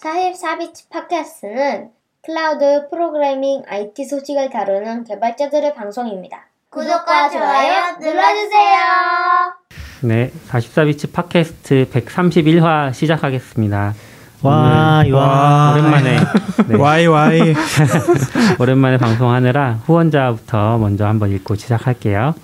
44BITS 팟캐스트는 클라우드 프로그래밍 IT 소식을 다루는 개발자들의 방송입니다. 구독과 좋아요 눌러주세요. 네, 44BITS 팟캐스트 131화 시작하겠습니다. 와이 와 오랜만에 네, 와이 와이 오랜만에 방송하느라 후원자부터 먼저 한번 읽고 시작할게요.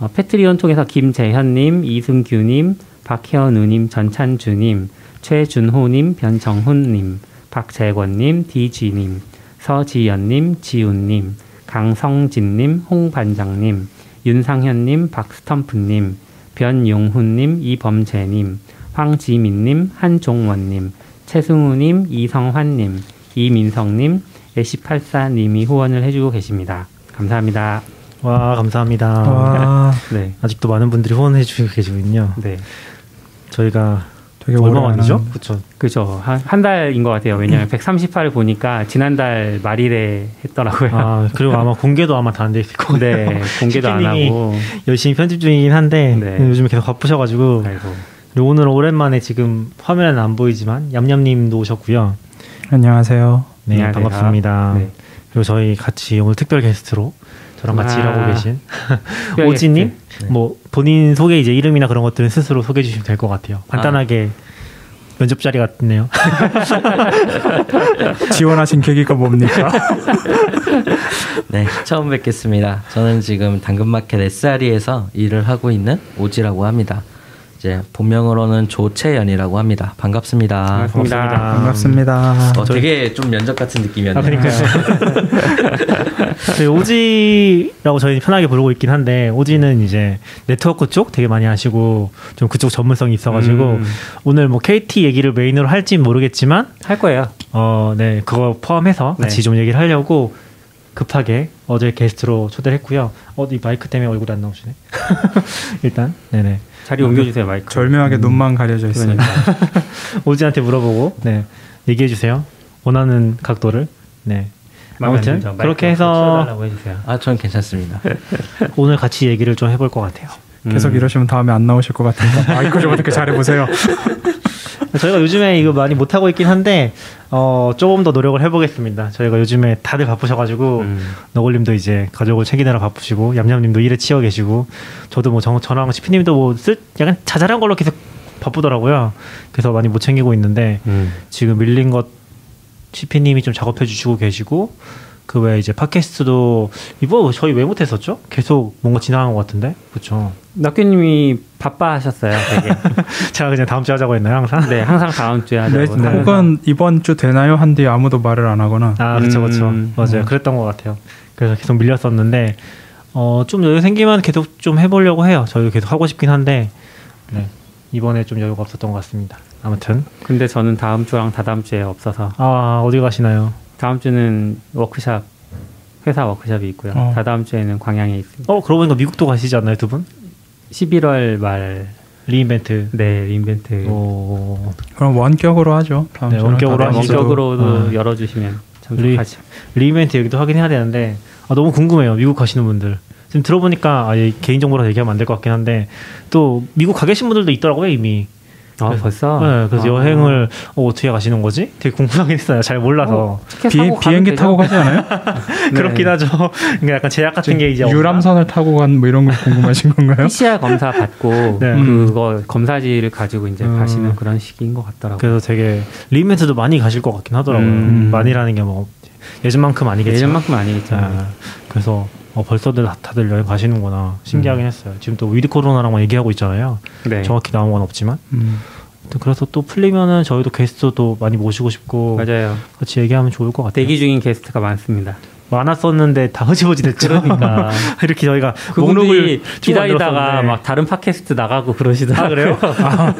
어, Patreon 통해서 김재현님, 이승규님, 박혜원우님, 전찬주님, 최준호님, 변정훈님, 박재권님, 디지님, 서지연님, 지훈님, 강성진님, 홍반장님, 윤상현님, 박스텀프님, 변용훈님, 이범재님, 황지민님, 한종원님, 최승우님, 이성환님, 이민성님, 애쉬팔사님이 후원을 해주고 계십니다. 감사합니다. 와 감사합니다. 와 네, 아직도 많은 분들이 후원해 주시고 계시군요. 네, 저희가 되게 얼마 만이죠? 그렇죠. 그죠. 한, 한 달인 것 같아요. 왜냐하면 138을 보니까 지난달 말일에 했더라고요. 아 그리고 아마 공개도 아마 다 안 돼 있을 거예요. 네, 공개도 안 하고. 열심히 편집 중이긴 한데 네. 요즘에 계속 바쁘셔가지고. 그리고 오늘 오랜만에 지금 화면에는 안 보이지만 얌얌님도 오셨고요. 안녕하세요. 네 안녕하세요. 반갑습니다. 네. 그리고 저희 같이 오늘 특별 게스트로 저랑 같이 아. 일하고 계신 오지님. 네. 뭐 본인 소개 이제 이름이나 그런 것들은 스스로 소개해 주시면 될 것 같아요. 간단하게 면접 자리 같네요. 지원하신 계기가 뭡니까? 네, 처음 뵙겠습니다. 저는 지금 당근마켓 SRE에서 일을 하고 있는 오지라고 합니다. 이제 본명으로는 조채연이라고 합니다. 반갑습니다. 반갑습니다. 반갑습니다. 반갑습니다. 어, 되게 좀 면접 같은 느낌이었네요. 아, 그러니까요. 저희 오지라고 저희 편하게 부르고 있긴 한데 오지는 이제 네트워크 쪽 되게 많이 하시고 좀 그쪽 전문성이 있어가지고 음. 오늘 뭐 KT 얘기를 메인으로 할진 모르겠지만 할 거예요. 어, 네 그거 포함해서 같이 네. 좀 얘기를 하려고 급하게 어제 게스트로 초대를 했고요. 어디 마이크 때문에 얼굴이 안 나오시네. 일단 네네 자리 옮겨주세요, 마이크. 절묘하게 눈만 가려져 있어요. 그러니까. 오지한테 물어보고 네 얘기해 주세요. 원하는 각도를 네 아무튼 그렇게 해서. 아, 저는 괜찮습니다. 오늘 같이 얘기를 좀 해볼 것 같아요. 계속 음. 이러시면 다음에 안 나오실 것 같으니까 마이크 좀 어떻게 잘해보세요. 저희가 요즘에 이거 많이 못 하고 있긴 한데 어 조금 더 노력을 해보겠습니다. 저희가 요즘에 다들 바쁘셔가지고 음. 너굴님도 이제 가족을 챙기느라 바쁘시고 얌얌님도 일에 치여 계시고 저도 뭐 정, 저랑 시피님도 뭐 쓸 약간 자잘한 걸로 계속 바쁘더라고요. 그래서 많이 못 챙기고 있는데 음. 지금 밀린 것 시피님이 좀 작업해 주시고 계시고 그 외에 이제 팟캐스트도 이번 저희 왜 못했었죠? 계속 뭔가 지나간 것 같은데 그렇죠. 낙규님이 바빠하셨어요, 되게. 제가 그냥 다음 주에 하자고 했나요 항상? 네, 항상 다음 주에 하자고. 네. 혹은 이번 주 되나요? 한 뒤에 아무도 말을 안 하거나 아, 그렇죠, 그렇죠. 음. 맞아요. 그랬던 것 같아요. 그래서 계속 밀렸었는데, 어, 좀 여유 생기면 계속 좀 해보려고 해요. 저희도 계속 하고 싶긴 한데, 네. 이번에 좀 여유가 없었던 것 같습니다. 아무튼. 근데 저는 다음 주랑 다다음 주에 없어서 아, 어디 가시나요? 다음 주는 워크샵 회사 워크샵이 있고요. 어. 다다음 주에는 광양에 있습니다. 어, 그러고 보니까 미국도 가시지 않나요, 두 분? 11월 말 re:Invent. 네, Invent 오, 그럼 원격으로 하죠. 다음 네, 원격으로 다음 하시죠. 주도. 원격으로도 어. 열어주시면 참 리- 좋겠죠. re:Invent 얘기도 하긴 해야 되는데, 아, 너무 궁금해요. 미국 가시는 분들. 지금 들어보니까, 아, 예, 개인정보로 얘기하면 안 될 것 같긴 한데, 또, 미국 가 계신 분들도 있더라고요, 이미. 아, 그래서- 벌써? 네, 그래서 아. 여행을 어, 어떻게 가시는 거지? 되게 궁금하긴 했어요. 잘 몰라서. 티켓 비, 비행기 되죠. 타고 가지 않아요? 그렇긴 하죠. 그러니까 약간 제약 같은 게 이제 없나? 유람선을 타고 간 뭐 이런 걸 궁금하신 건가요? PCR 검사 받고 네. 그거 검사지를 가지고 이제 음. 가시는 그런 시기인 것 같더라고요. 그래서 되게 리멘트도 많이 가실 것 같긴 하더라고요. 음. 많이라는 게 뭐 예전만큼 아니겠죠. 예전만큼 아니겠죠. 아, 그래서 어, 벌써들 다- 다들 여행 가시는구나 신기하긴 했어요. 지금 또 위드 코로나랑만 얘기하고 있잖아요. 네. 정확히 나온 건 없지만. 음. 그래서 또 풀리면은 저희도 게스트도 많이 모시고 싶고 맞아요. 같이 얘기하면 좋을 것 같아요. 대기 중인 게스트가 많습니다. 많았었는데 다 흐지부지 됐죠. 그러니까. 이렇게 저희가 그분들이 목록을 기다리다가. 막 다른 팟캐스트 나가고 그러시더라고요. 아 그래요?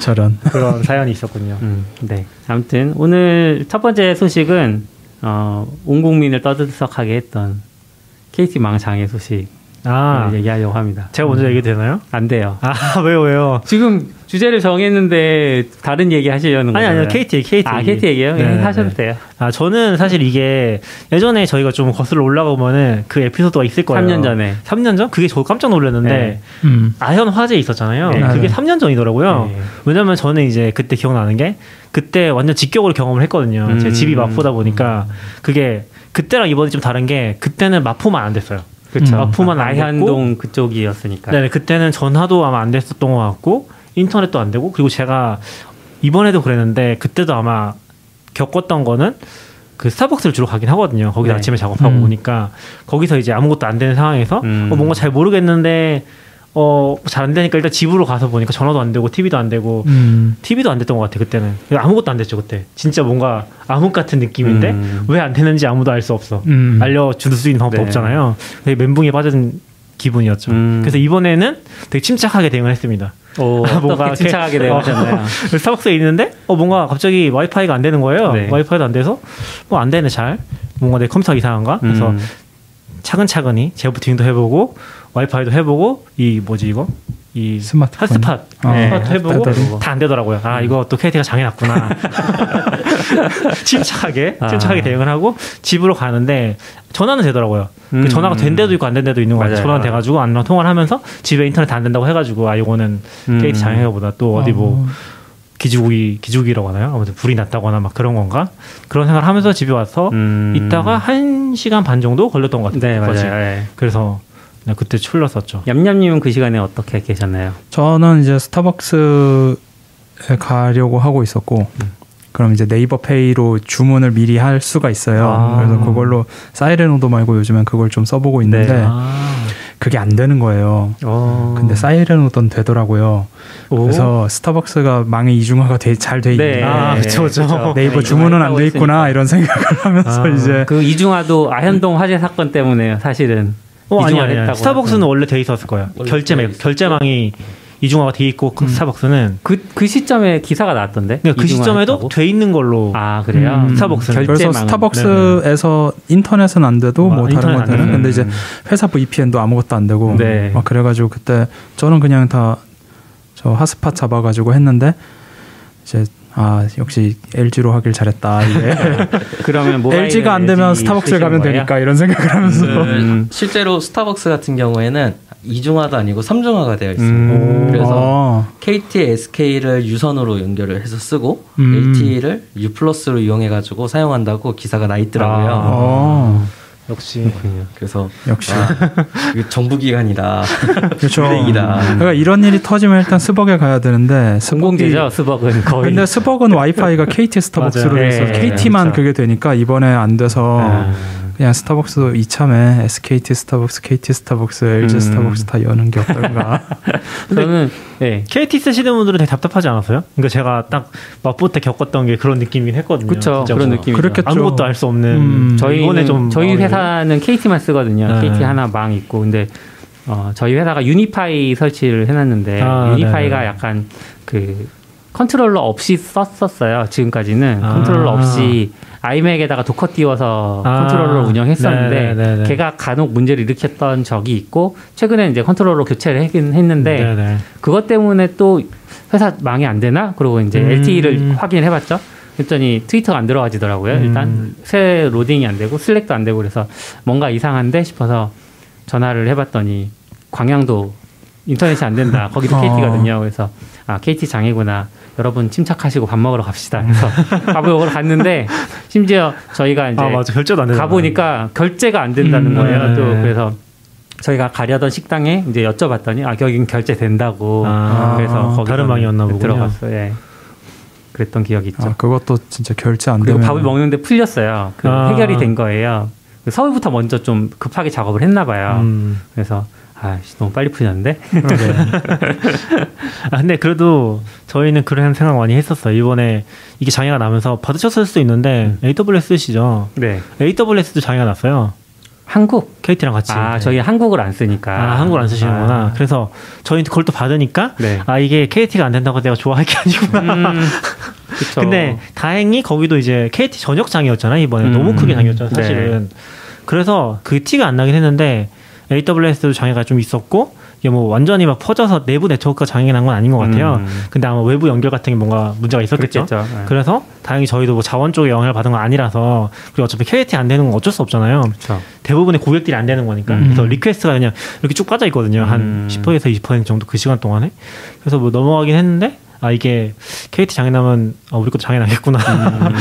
저런. 그런 사연이 있었군요. 음, 네. 아무튼 오늘 첫 번째 소식은 어, 온 국민을 떠들썩하게 했던 KT 망장의 소식 아 얘기하려고 합니다. 제가 먼저 얘기 되나요? 안 돼요. 아 왜요 왜요? 지금 주제를 정했는데 다른 얘기 하시려는 아니 거예요? 아니요 KT KT. 아, KT 얘기요? 네, 네, 네, 하셔도 네. 돼요. 아 저는 사실 이게 예전에 저희가 좀 거슬러 올라가 보면은 그 에피소드가 있을 거예요. 3년 전에. 3년 전? 그게 저 깜짝 놀랐는데 네. 음. 아현 화재 있었잖아요. 네. 그게 네. 3년 전이더라고요. 네. 왜냐면 저는 이제 그때 기억나는 게 그때 완전 직격으로 경험을 했거든요. 제 음. 집이 마포다 보니까 그게 그때랑 이번이 좀 다른 게 그때는 마포만 안 됐어요. 그렇죠. 음. 마포만 안 됐고 아현동 그쪽이었으니까. 네, 그때는 전화도 아마 안 됐었던 것 같고 인터넷도 안 되고 그리고 제가 이번에도 그랬는데 그때도 아마 겪었던 거는 그 스타벅스를 주로 가긴 하거든요. 거기서 네. 아침에 작업하고 음. 오니까 거기서 이제 아무것도 안 되는 상황에서 음. 어, 뭔가 잘 모르겠는데 어 잘 안 되니까 일단 집으로 가서 보니까 전화도 안 되고 TV도 안 되고 음. TV도 안 됐던 것 같아 그때는 아무것도 안 됐죠 그때 진짜 뭔가 암흑 같은 느낌인데 음. 왜안 되는지 아무도 알 수 없어 음. 알려줄 수 있는 방법도 네. 없잖아요 되게 멘붕에 빠진 기분이었죠 음. 그래서 이번에는 되게 침착하게 대응을 했습니다 오, 뭔가 침착하게 대응하셨나요? 스타벅스에 있는데 어 뭔가 갑자기 와이파이가 안 되는 거예요 네. 와이파이도 안 돼서 뭐 안 되네 잘 뭔가 내 컴퓨터가 이상한가 그래서 음. 차근차근히 재부팅도 해보고 와이파이도 해보고 이 뭐지 이거 이 스마트폰. 핫스팟 아, 네, 핫스팟 해보고. 다 안 되더라고요. 아 이거 또 KT가 장해놨구나. 침착하게 아. 침착하게 대응을 하고 집으로 가는데 전화는 되더라고요. 그 음. 전화가 된 데도 있고 안 된 데도 있는 거 같아요. 전화 돼가지고 안랑 통화를 하면서 집에 인터넷 안 된다고 해가지고 아 이거는 음. KT 장애가 보다 또 어디 뭐 어. 기죽이 기죽이라고 하나요? 아무튼 불이 났다거나 막 그런 건가? 그런 생각을 하면서 집에 와서 음. 있다가 한 시간 반 정도 걸렸던 것 같아요. 네. 맞아요. 네. 그래서 네, 그때 출렀었죠. 얌얌님은 그 시간에 어떻게 계셨나요? 저는 이제 스타벅스에 가려고 하고 있었고 그럼 이제 네이버 페이로 주문을 미리 할 수가 있어요. 아. 그래서 그걸로 사이렌오도 말고 요즘엔 그걸 좀 써보고 있는데 네. 아, 그게 안 되는 거예요. 어. 근데 사이렌오던 되더라고요. 오. 그래서 스타벅스가 망의 이중화가 잘돼 있네. 네. 아, 그쵸, 그쵸. 네이버 네, 주문은 안 돼 있구나. 이런 생각을 하면서 아, 이제 그 이중화도 아현동 화재 사건 때문에 사실은 어, 아니, 아니, 아니. 했다고 스타벅스는 하죠. 원래 돼 있었을 거예요. 원래 결제망. 결제망이 이중화가 돼 있고 그 스타벅스는 그, 그 시점에 기사가 나왔던데? 그러니까 그 시점에도 이중화했다고? 돼 있는 걸로 아 그래요? 음. 스타벅스는. 그래서 결제망은. 스타벅스에서 인터넷은 안 돼도 아, 뭐 다른 것들은 되는. 근데 이제 회사 VPN도 아무것도 안 되고 네. 막 그래가지고 그때 저는 그냥 다 저 핫스팟 잡아가지고 했는데 이제 아 역시 LG로 하길 잘했다 이게 그러면 LG가 안 되면 스타벅스에 가면 되니까 이런 생각을 하면서 음. 실제로 스타벅스 같은 경우에는 이중화도 아니고 삼중화가 되어 있습니다. 음. 그래서 어, KT, SK를 유선으로 연결을 해서 쓰고 음. LTE를 U 플러스로 이용해가지고 사용한다고 기사가 나 있더라고요. 아. 어, 역시 그래서 역시 아, 이거 정부 기관이다. 그렇죠. 쓰레기다. 그러니까 이런 일이 터지면 일단 스벅에 가야 되는데 공공재죠 스벅은 거의 근데 스벅은 와이파이가 KT 스타벅스로 있어서 네, KT만 그렇죠. 그게 되니까 이번에 안 돼서 아. 그냥 스타벅스 이참에 SKT 스타벅스, KT 스타벅스, LG 음. 스타벅스 다 여는 게 어떨까? 저는 네. KT 쓰시는 분들은 되게 답답하지 않았어요? 그러니까 제가 딱 맛보 때 겪었던 게 그런 느낌이긴 했거든요. 진짜 그런 뭐 느낌이죠 그렇겠죠. 아무것도 알 수 없는 음. 저희 이번에 좀 저희 회사는 KT만 쓰거든요. 네. KT 하나 망 있고 근데 어, 저희 회사가 UniFi 설치를 해놨는데 아, UniFi가 네네. 약간 그 컨트롤러 없이 썼었어요. 지금까지는 아. 컨트롤러 없이 iMac에다가 Docker 띄워서 아. 컨트롤러를 운영했었는데 네네네. 걔가 간혹 문제를 일으켰던 적이 있고 최근에 이제 컨트롤러 교체를 하긴 했는데 네네. 그것 때문에 또 회사 망이 안 되나? 그러고 이제 음. LTE를 확인해 봤죠. 그랬더니 트위터가 안 들어가지더라고요. 음. 일단 새 로딩이 안 되고 Slack도 안 되고 그래서 뭔가 이상한데 싶어서 전화를 해봤더니 광양도 인터넷이 안 된다. 거기도 어. KT거든요. 그래서 아 KT 장애구나. 여러분 침착하시고 밥 먹으러 갑시다. 그래서 밥을 먹으러 갔는데 심지어 저희가 이제 아 맞아 결제도 안 되는 가보니까 결제가 안 된다는 음, 거예요. 네. 또 그래서 저희가 가려던 식당에 이제 여쭤봤더니 아 여긴 결제된다고. 아, 그래서 거기 다른 방이었나 보군요. 들어갔어요. 예. 그랬던 기억이 있죠. 아, 그것도 진짜 결제 안 그리고 되면 밥을 먹는데 풀렸어요. 그 아. 해결이 된 거예요. 그 서울부터 먼저 좀 급하게 작업을 했나 봐요. 음. 그래서 아 너무 빨리 풀렸는데. 그러게. 아, 근데 그래도 저희는 그런 생각 많이 했었어요. 이번에 이게 장애가 나면서 받으셨을 수도 있는데 AWS 쓰시죠. 네. AWS도 장애가 났어요. 한국. KT랑 같이. 아 저희 한국을 안 쓰니까. 아, 한국을 안 쓰시는구나. 아. 그래서 저희 그걸 또 받으니까 네. 아 이게 KT가 안 된다고 내가 좋아할 게 아니구나. 음, 그쵸. 근데 다행히 거기도 이제 KT 전역 장애였잖아요 이번에 음. 너무 크게 장애였잖아요 사실은. 네. 그래서 그 티가 안 나긴 했는데 AWS도 장애가 좀 있었고 이게 뭐 완전히 막 퍼져서 내부 네트워크가 장애가 난 건 아닌 것 같아요. 음. 근데 아마 외부 연결 같은 게 뭔가 문제가 있었겠죠. 네. 그래서 다행히 저희도 뭐 자원 쪽에 영향을 받은 건 아니라서 그리고 어차피 KT 안 되는 건 어쩔 수 없잖아요. 그렇죠. 대부분의 고객들이 안 되는 거니까 음. 그래서 request가 그냥 이렇게 쭉 빠져 있거든요. 한 음. 10%에서 20% 정도 그 시간 동안에 그래서 뭐 넘어가긴 했는데 아 이게 KT 장애 나면 아, 우리 것도 장애 나겠구나.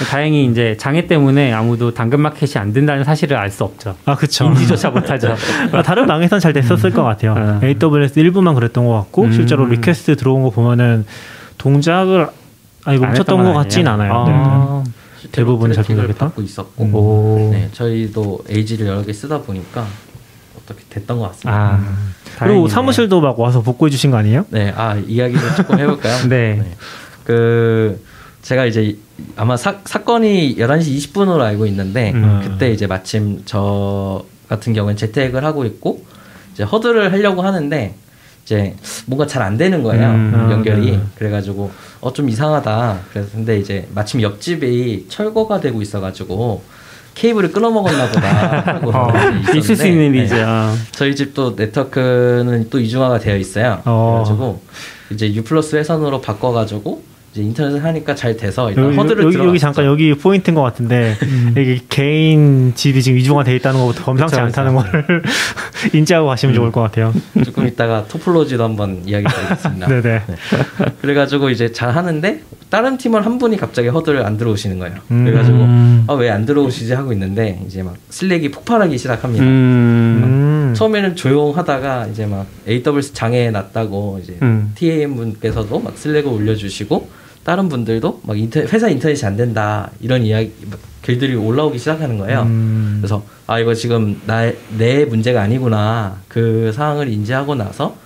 음. 다행히 이제 장애 때문에 아무도 당근마켓이 안 된다는 사실을 알 수 없죠. 아 그쵸. 인지조차 못하죠. 아, 다른 방에선 잘 됐었을 것 같아요. 음. AWS 일부만 그랬던 것 같고 음. 실제로 request 들어온 거 보면은 동작을 아니 안 멈췄던 것건 같진? 않아요. 네. 아. 대부분은 잘 트래픽을 동작했다? 받고 있었고 음. 오. 네, 저희도 AZ를 여러 개 쓰다 보니까 어떻게 됐던 것 같습니다. 아. 그리고 다행이네요. 사무실도 막 와서 복구해 주신 거 아니에요? 네, 아 이야기를 조금 해볼까요? 네. 그 제가 이제 아마 사, 사건이 11시 20분으로 알고 있는데 음. 그때 이제 마침 저 같은 경우는 재택을 하고 있고 이제 허드를 하려고 하는데 이제 뭔가 잘 안 되는 거예요 음. 연결이 아, 네. 그래가지고 어 좀 이상하다 그래서 근데 이제 마침 옆집이 철거가 되고 있어가지고 케이블을 끊어 먹었나 보다 하고 어, 있을 수 있는 네. 일이죠. 저희 집도 네트워크는 또 이중화가 되어 있어요. 어. 그래가지고 이제 U 플러스 회선으로 바꿔가지고 인터넷을 하니까 잘 돼서 일단 여기, 허드를 여기. 여기 잠깐 여기 포인트인 것 같은데 여기 개인 집이 지금 이중화 돼 있다는 것부터 범상치 그쵸, 않다는 거를 인지하고 가시면 좋을 것 같아요. 조금 이따가 토폴로지도 한번 이야기 드리겠습니다. 네네. 그래가지고 이제 잘 하는데 다른 팀원 한 분이 갑자기 허드를 안 들어오시는 거예요. 음. 그래가지고 아 왜 안 들어오시지 하고 있는데 이제 막 슬랙이 폭발하기 시작합니다. 음. 음. 처음에는 조용하다가 이제 막 AWS 장애 났다고 이제 음. TAM 분께서도 막 슬랙을 올려주시고 다른 분들도 막 인터, 회사 인터넷이 안 된다 이런 이야기 막 글들이 올라오기 시작하는 거예요. 음. 그래서 아 이거 지금 나 내 문제가 아니구나 그 상황을 인지하고 나서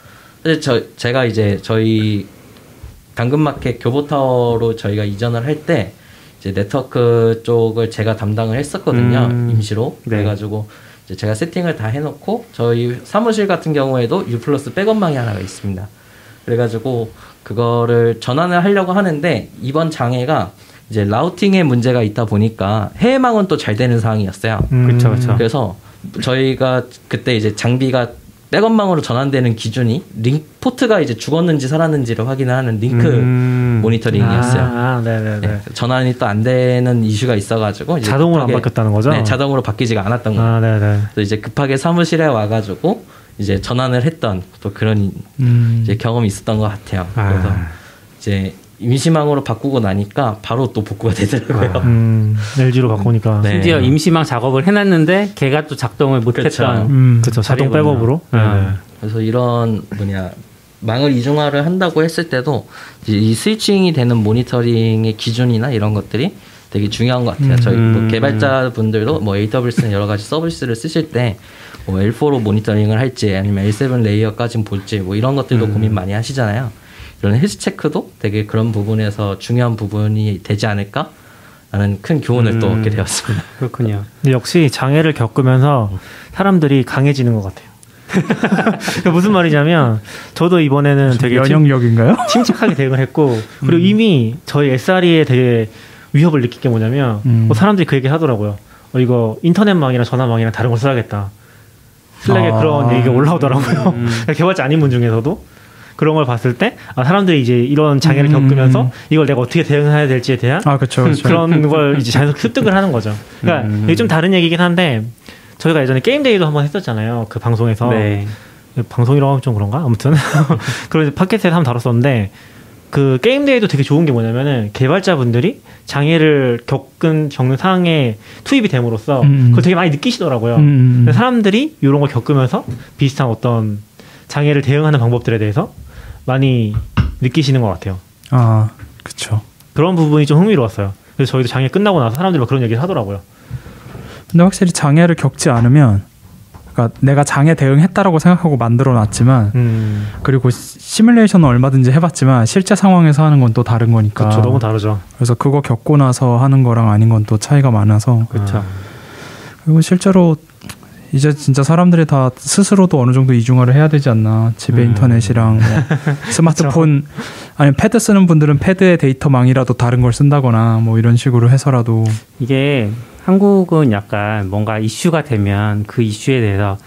사실 저 제가 이제 저희 당근마켓 교보타워로 저희가 이전을 할 때 이제 네트워크 쪽을 제가 담당을 했었거든요 음. 임시로 네. 그래가지고 이제 제가 세팅을 다 해놓고 저희 사무실 같은 경우에도 U 플러스 백업망이 하나가 있습니다. 그래가지고 그거를 전환을 하려고 하는데 이번 장애가 이제 라우팅에 문제가 있다 보니까 해외망은 또 잘 되는 상황이었어요. 음. 그쵸, 그쵸. 그래서 저희가 그때 이제 장비가 백업망으로 전환되는 기준이 링 포트가 이제 죽었는지 살았는지를 확인을 하는 링크 음. 모니터링이었어요. 아, 네네네. 네, 전환이 또 안 되는 이슈가 있어가지고 자동으로 안 급하게- 바뀌었다는 거죠? 네, 자동으로 바뀌지가 않았던 거예요. 아, 네네. 그래서 이제 급하게 사무실에 와가지고 이제 전환을 했던 또 그런 음. 이제 경험이 있었던 것 같아요. 아. 그래서 이제 임시망으로 바꾸고 나니까 바로 또 복구가 되더라고요. 음, LG로 바꾸니까. 네. 심지어 임시망 작업을 해놨는데 걔가 또 작동을 못했던. 음, 그쵸. 자동. 백업으로. 아. 네네. 그래서 이런 뭐냐 망을 이중화를 한다고 했을 때도 이제 이 스위칭이 되는 모니터링의 기준이나 이런 것들이 되게 중요한 것 같아요. 저희 뭐 음. 개발자분들도 뭐 AWS는 여러 가지 서비스를 쓰실 때 뭐 L4로 모니터링을 할지 아니면 L7 레이어까지 볼지 뭐 이런 것들도 음. 고민 많이 하시잖아요. 이런 헬스 체크도 되게 그런 부분에서 중요한 부분이 되지 않을까? 라는 큰 교훈을 또 음. 얻게 되었습니다. 그렇군요. 역시 장애를 겪으면서 사람들이 강해지는 것 같아요. 그러니까 무슨 말이냐면 저도 이번에는 되게 침, 면역력인가요? 침 착하게 대응을 했고 그리고 이미 저희 SRE에 되게 위협을 느낀 게 뭐냐면 음. 뭐 사람들이 그 얘기 하더라고요. 어, 이거 인터넷망이랑 전화망이랑 다른 걸 써야겠다. Slack에 아. 그런 얘기가 올라오더라고요. 음. 개발자 아닌 분 중에서도 그런 걸 봤을 때 아, 사람들이 이제 이런 장애를 음. 겪으면서 이걸 내가 어떻게 대응해야 될지에 대한 아 그렇죠. 그렇죠. 그런 걸 이제 자연스럽게 습득을 하는 거죠. 그러니까 음. 이게 좀 다른 얘기긴 한데 저희가 예전에 game day도 한번 했었잖아요. 그 방송에서 네. 방송이라고 하면 좀 그런가? 아무튼 그런 팟캐스트에서 한번 다뤘었는데 그 game day도 되게 좋은 게 뭐냐면은 개발자분들이 장애를 겪은 겪는 상황에 투입이 됨으로써 음. 그걸 되게 많이 느끼시더라고요. 음. 근데 사람들이 이런 걸 겪으면서 비슷한 어떤 장애를 대응하는 방법들에 대해서 많이 느끼시는 것 같아요. 아 그렇죠. 그런 부분이 좀 흥미로웠어요. 그래서 저희도 장애 끝나고 나서 사람들이 막 그런 얘기를 하더라고요. 근데 확실히 장애를 겪지 않으면 그러니까 내가 장애 대응했다라고 생각하고 만들어 놨지만 음, 그리고 시- 시뮬레이션은 얼마든지 해봤지만 실제 상황에서 하는 건 또 다른 거니까 그렇죠. 너무 다르죠. 그래서 그거 겪고 나서 하는 거랑 아닌 건 또 차이가 많아서 그렇죠. 그리고 실제로 이제 진짜 사람들이 다 스스로도 어느 정도 이중화를 해야 되지 않나 집에 음. 인터넷이랑 뭐 스마트폰 아니면 패드 쓰는 분들은 패드의 데이터망이라도 다른 걸 쓴다거나 뭐 이런 식으로 해서라도 이게 한국은 약간 뭔가 이슈가 되면 그 이슈에 대해서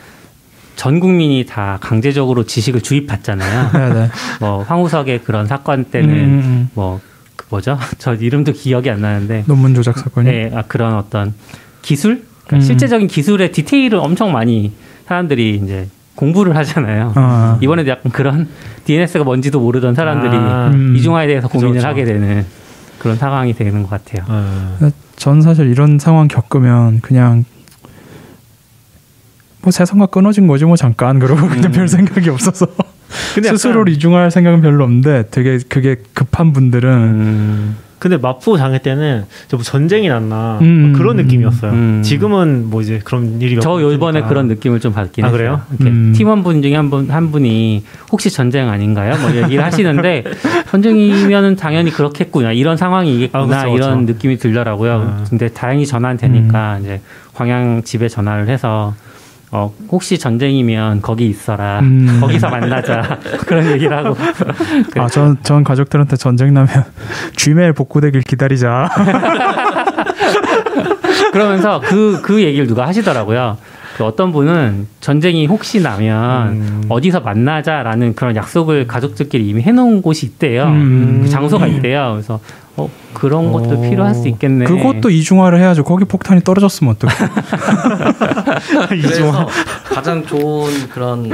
전 국민이 다 강제적으로 지식을 주입받잖아요. 네 네. 뭐 황우석의 그런 사건 때는 음, 음. 뭐 그 뭐죠? 저 이름도 기억이 안 나는데 논문 조작 사건이. 네, 아, 그런 어떤 기술, 그러니까 음. 실제적인 기술의 디테일을 엄청 많이 사람들이 이제 공부를 하잖아요. 아. 이번에도 약간 그런 DNS가 뭔지도 모르던 사람들이 아. 음. 이중화에 대해서 고민을 그죠. 하게 되는 그런 상황이 되는 것 같아요. 어. 전 사실 이런 상황 겪으면 그냥 뭐 세상과 끊어진 거지 뭐 잠깐 그러고 그냥 별 생각이 없어서 스스로를 이중화할 생각은 별로 없는데 되게 그게 급한 분들은 음, 근데 마포 장애 때는 저뭐 전쟁이 났나 음, 뭐 그런 음, 느낌이었어요. 음. 지금은 뭐 이제 그런 일이 저몇 이번에 없으니까. 그런 느낌을 좀 받긴 아, 했어요. 음. 팀원분 중에 한분한 분이 혹시 전쟁 아닌가요? 뭐 얘기를 하시는데 전쟁이면은 당연히 그렇겠구나 이런 상황이겠구나 아, 그쵸. 이런 느낌이 들더라고요. 아. 근데 다행히 전화는 되니까 이제 광양 집에 전화를 해서 어, 혹시 전쟁이면 거기 있어라. 음. 거기서 만나자. 그런 얘기를 하고. 아, 전, 전 가족들한테 전쟁 나면 Gmail 복구되길 기다리자. 그러면서 그, 그 얘기를 누가 하시더라고요. 그 어떤 분은 전쟁이 혹시 나면 음. 어디서 만나자라는 그런 약속을 가족들끼리 이미 해놓은 곳이 있대요. 음. 그 장소가 있대요. 그래서 어, 그런 것도 오. 필요할 수 있겠네. 그것도 이중화를 해야죠. 거기 폭탄이 떨어졌으면 어떡해. 그래서 가장 좋은 그런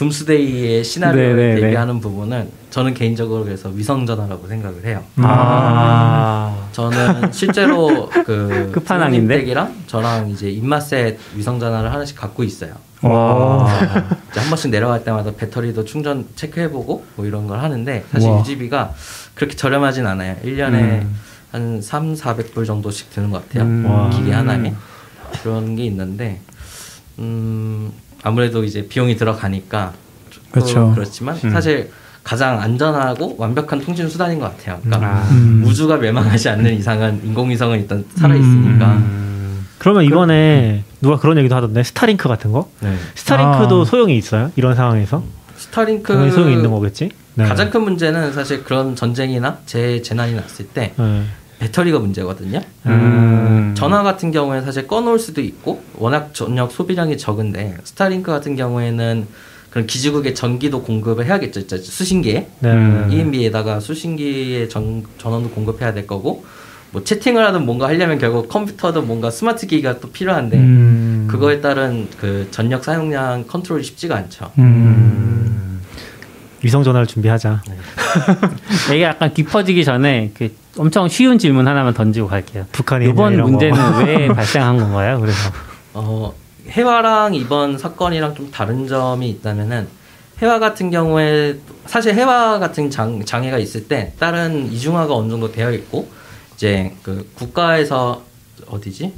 둠스데이의 시나리오를 네네네. 대비하는 부분은 저는 개인적으로 그래서 위성 전화라고 생각을 해요. 아. 저는 실제로 그? 댁이랑 저랑 이제 입맛셋 위성 전화를 하나씩 갖고 있어요. 와. 이제 한 번씩 내려갈 때마다 배터리도 충전 체크해보고 뭐 이런 걸 하는데 사실 우와. 유지비가 그렇게 저렴하진 않아요. 1년에 음. 한 3, 400불 정도씩 드는 것 같아요. 음. 와. 기계 하나에. 그런 게 있는데 음, 아무래도 이제 비용이 들어가니까 그렇죠. 그렇지만 음. 사실 가장 안전하고 완벽한 통신 수단인 것 같아요. 그러니까 아. 음. 우주가 멸망하지 않는 이상은 인공위성은 일단 살아 있으니까. 음. 그러면 이번에 누가 그런 얘기도 하던데 스타링크 같은 거? 네. 스타링크도 아. 소용이 있어요? 이런 상황에서? 스타링크 소용이 있는 거겠지? 네. 가장 큰 문제는 사실 그런 전쟁이나 재 재난이 났을 때 네. 배터리가 문제거든요. 음. 전화 같은 경우에는 사실 꺼놓을 수도 있고 워낙 전력 소비량이 적은데 스타링크 같은 경우에는 그런 기지국의 전기도 공급을 해야겠죠. 수신기에 네. 음. EMB에다가 수신기에 전, 전원도 공급해야 될 거고 뭐 채팅을 하든 뭔가 하려면 결국 컴퓨터든 뭔가 스마트 기기가 또 필요한데 음. 그거에 따른 그 전력 사용량 컨트롤이 쉽지가 않죠. 음. 위성 전화를 준비하자. 이게 약간 깊어지기 전에 그 엄청 쉬운 질문 하나만 던지고 갈게요. 북한이 이번 이런 거. 문제는 왜 발생한 건가요? 그래서 어, 해와랑 이번 사건이랑 좀 다른 점이 있다면은 해와 같은 경우에 사실 해와 같은 장, 장애가 있을 때 다른 이중화가 어느 정도 되어 있고 이제 그 국가에서 어디지?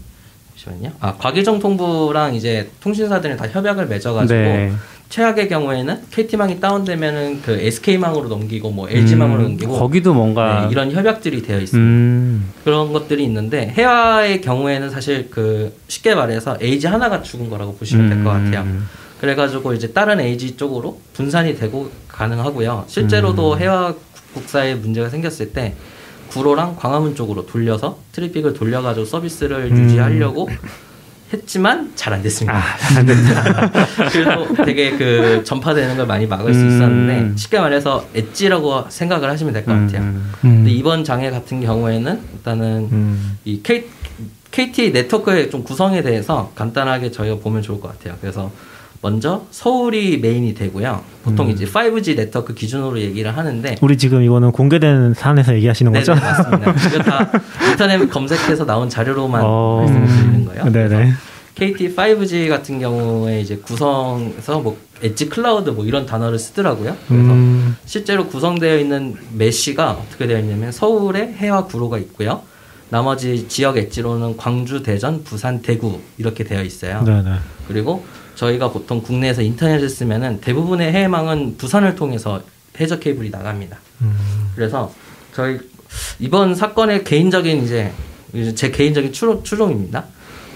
잠시만요. 아 과기정통부랑 이제 통신사들이 다 협약을 맺어가지고 네. 최악의 경우에는 KT망이 다운되면은 그 SK망으로 넘기고 뭐 LG망으로 음, 넘기고 거기도 뭔가 네, 이런 협약들이 되어 있습니다. 음. 그런 것들이 있는데 혜화의 경우에는 사실 그 쉽게 말해서 에이지 하나가 죽은 거라고 보시면 될 것 같아요. 음. 그래가지고 이제 다른 에이지 쪽으로 분산이 되고 가능하고요. 실제로도 음. 혜화 국사에 문제가 생겼을 때 구로랑 광화문 쪽으로 돌려서 트래픽을 돌려가지고 서비스를 음. 유지하려고 했지만 잘 안 됐습니다. 아, 안 됐다. 그래서 되게 그 전파되는 걸 많이 막을 수 음. 있었는데 쉽게 말해서 edge라고 생각을 하시면 될 것 같아요. 음. 근데 이번 장애 같은 경우에는 일단은 음. 이 K, KT 네트워크의 좀 구성에 대해서 간단하게 저희가 보면 좋을 것 같아요. 그래서 먼저 서울이 메인이 되고요. 보통 음. 이제 5G 네트워크 기준으로 얘기를 하는데 우리 지금 이거는 공개된 사안에서 얘기하시는 네, 거죠? 네, 맞습니다. 이거 다 인터넷 검색해서 나온 자료로만 어. 말씀을 드리는 거예요. 네네. KT 5G 같은 경우에 이제 구성에서 뭐 엣지 클라우드 뭐 이런 단어를 쓰더라고요. 그래서 음. 실제로 구성되어 있는 메시가 어떻게 되어 있냐면 서울에 해와 구로가 있고요. 나머지 지역 엣지로는 광주, 대전, 부산, 대구 이렇게 되어 있어요. 네네. 그리고 저희가 보통 국내에서 인터넷을 쓰면은 대부분의 해외망은 부산을 통해서 해저 케이블이 나갑니다. 음. 그래서 저희 이번 사건의 개인적인 이제 제 개인적인 추론, 추론입니다.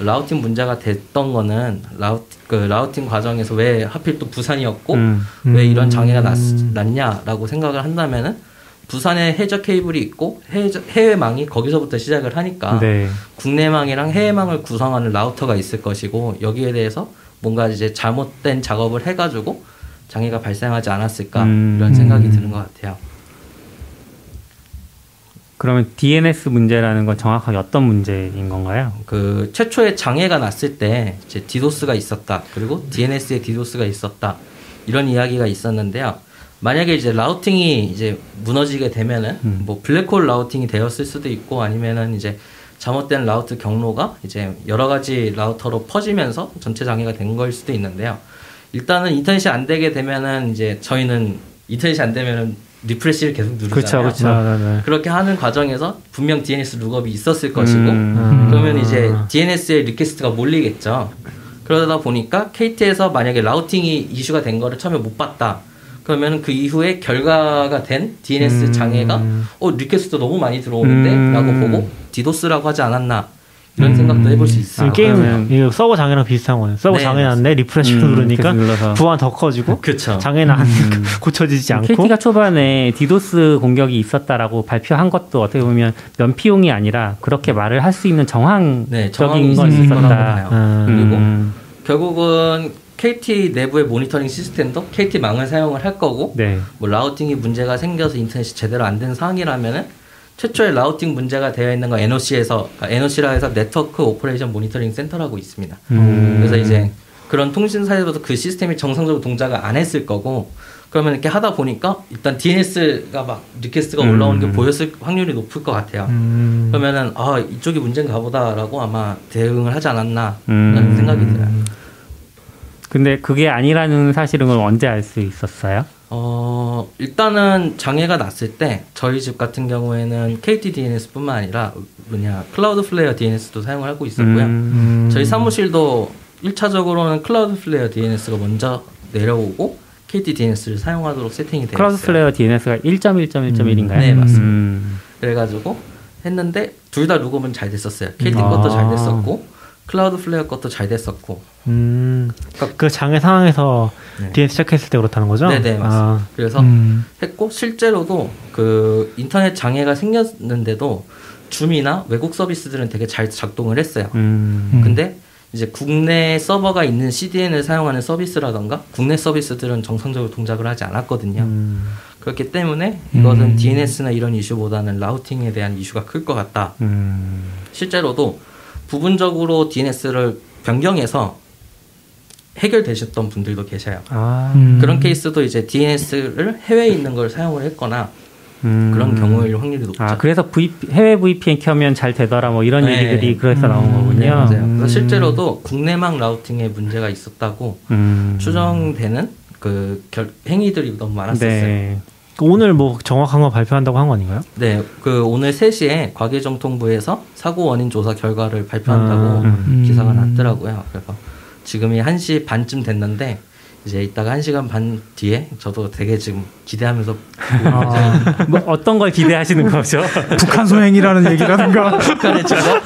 라우팅 문제가 됐던 거는 라우 그 라우팅 과정에서 왜 하필 또 부산이었고 음. 왜 이런 장애가 났, 음. 났냐라고 생각을 한다면은 부산에 해저 케이블이 있고 해외망이 거기서부터 시작을 하니까 네. 국내망이랑 해외망을 구성하는 라우터가 있을 것이고 여기에 대해서 뭔가 이제 잘못된 작업을 해가지고 장애가 발생하지 않았을까 음. 이런 생각이 드는 것 같아요. 그러면 DNS 문제라는 건 정확하게 어떤 문제인 건가요? 그 최초에 장애가 났을 때 이제 디도스가 있었다 그리고 DNS에 디도스가 있었다 이런 이야기가 있었는데요. 만약에 이제 라우팅이 이제 무너지게 되면은 음. 뭐 블랙홀 라우팅이 되었을 수도 있고 아니면은 이제 잘못된 route 경로가 이제 여러 가지 라우터로 퍼지면서 전체 장애가 된 거일 수도 있는데요. 일단은 인터넷이 안 되게 되면은 이제 저희는 인터넷이 안 되면은 refresh를 계속 누르잖아요. 네, 네. 그렇게 하는 과정에서 분명 DNS lookup이 있었을 것이고 음. 그러면 이제 DNS에 request가 몰리겠죠. 그러다 보니까 KT에서 만약에 routing이 이슈가 된 거를 처음에 못 봤다. 그러면 그 이후에 결과가 된 DNS 음. 장애가 어 request 너무 많이 들어오는데 음. 라고 보고 디도스라고 하지 않았나 이런 생각도 해볼 수 있어요. 아, 게임 그러면- 이거 서버 장애랑 비슷한 거네. 서버 네, 장애 났네 refresh를 음, 누르니까. 부하는 더 커지고 그렇죠. 장애는 안 음. 고쳐지지 않고 KT가 초반에 디도스 공격이 있었다라고 발표한 것도 어떻게 보면 면피용이 아니라 그렇게 말을 할 수 있는 네, 정황적인 정황이 건 있을 거라고 있었다. 봐요. 음. 그리고 음, 결국은 KT 내부의 모니터링 시스템도 KT 망을 사용을 할 거고 네. 뭐 routing이 문제가 생겨서 인터넷이 제대로 안 된 상황이라면은 최초에 routing 문제가 되어 있는 거 NOC에서 NOC라 해서 network operation monitoring center라고 있습니다. 음. 그래서 이제 그런 통신사에서도 그 시스템이 정상적으로 동작을 안 했을 거고 그러면 이렇게 하다 보니까 일단 DNS가 막 request가 음. 올라오는 게 보였을 확률이 높을 것 같아요. 음. 그러면은 아 이쪽이 문제인가 보다라고 아마 대응을 하지 않았나 음. 라는 생각이 들어요. 근데 그게 아니라는 사실은 언제 알 수 있었어요? 어, 일단은 장애가 났을 때 저희 집 같은 경우에는 KT DNS뿐만 아니라 뭐냐 Cloudflare DNS도 사용을 하고 있었고요. 음. 음. 저희 사무실도 1차적으로는 Cloudflare DNS가 먼저 내려오고 KT DNS를 사용하도록 세팅이 되어 Cloudflare DNS가 1.1.1.1인가요? 네, 맞습니다. 음. 그래 가지고 했는데 둘다 lookup은 잘 됐었어요. KT 아. 것도 잘 됐었고 Cloudflare 것도 잘 됐었고 음. 그 장애 상황에서 네. DNS 체크했을 때 그렇다는 거죠? 네네 맞습니다. 아, 그래서 음. 했고 실제로도 그 인터넷 장애가 생겼는데도 줌이나 외국 서비스들은 되게 잘 작동을 했어요. 음. 음. 근데 이제 국내 서버가 있는 CDN을 사용하는 서비스라던가 국내 서비스들은 정상적으로 동작을 하지 않았거든요. 음. 그렇기 때문에 이것은 음. DNS나 이런 이슈보다는 라우팅에 대한 이슈가 클 것 같다. 음. 실제로도 부분적으로 DNS를 변경해서 해결되셨던 분들도 계셔요. 아. 음. 그런 케이스도 이제 DNS를 해외에 있는 걸 사용을 했거나 음. 그런 경우일 확률이 높죠. 아, 그래서 v, 해외 VPN 켜면 잘 되더라 뭐 이런 네. 얘기들이 그래서 나온 음. 거군요. 네, 맞아요. 음. 그래서 실제로도 국내망 라우팅에 문제가 있었다고 음. 추정되는 그 결, 행위들이 너무 많았었어요. 네. 네. 오늘 뭐 정확한 거 발표한다고 한 거 아닌가요? 그 오늘 3시에 과기정통부에서 사고 원인 조사 결과를 발표한다고 음. 기사가 음. 났더라고요. 그래서 지금이 1시 반쯤 됐는데 이제 이따가 1시간 반 뒤에 저도 되게 지금 기대하면서 아, 뭐 어떤 걸 기대하시는 거죠? 북한 소행이라는 얘기라든가 북한의 증거?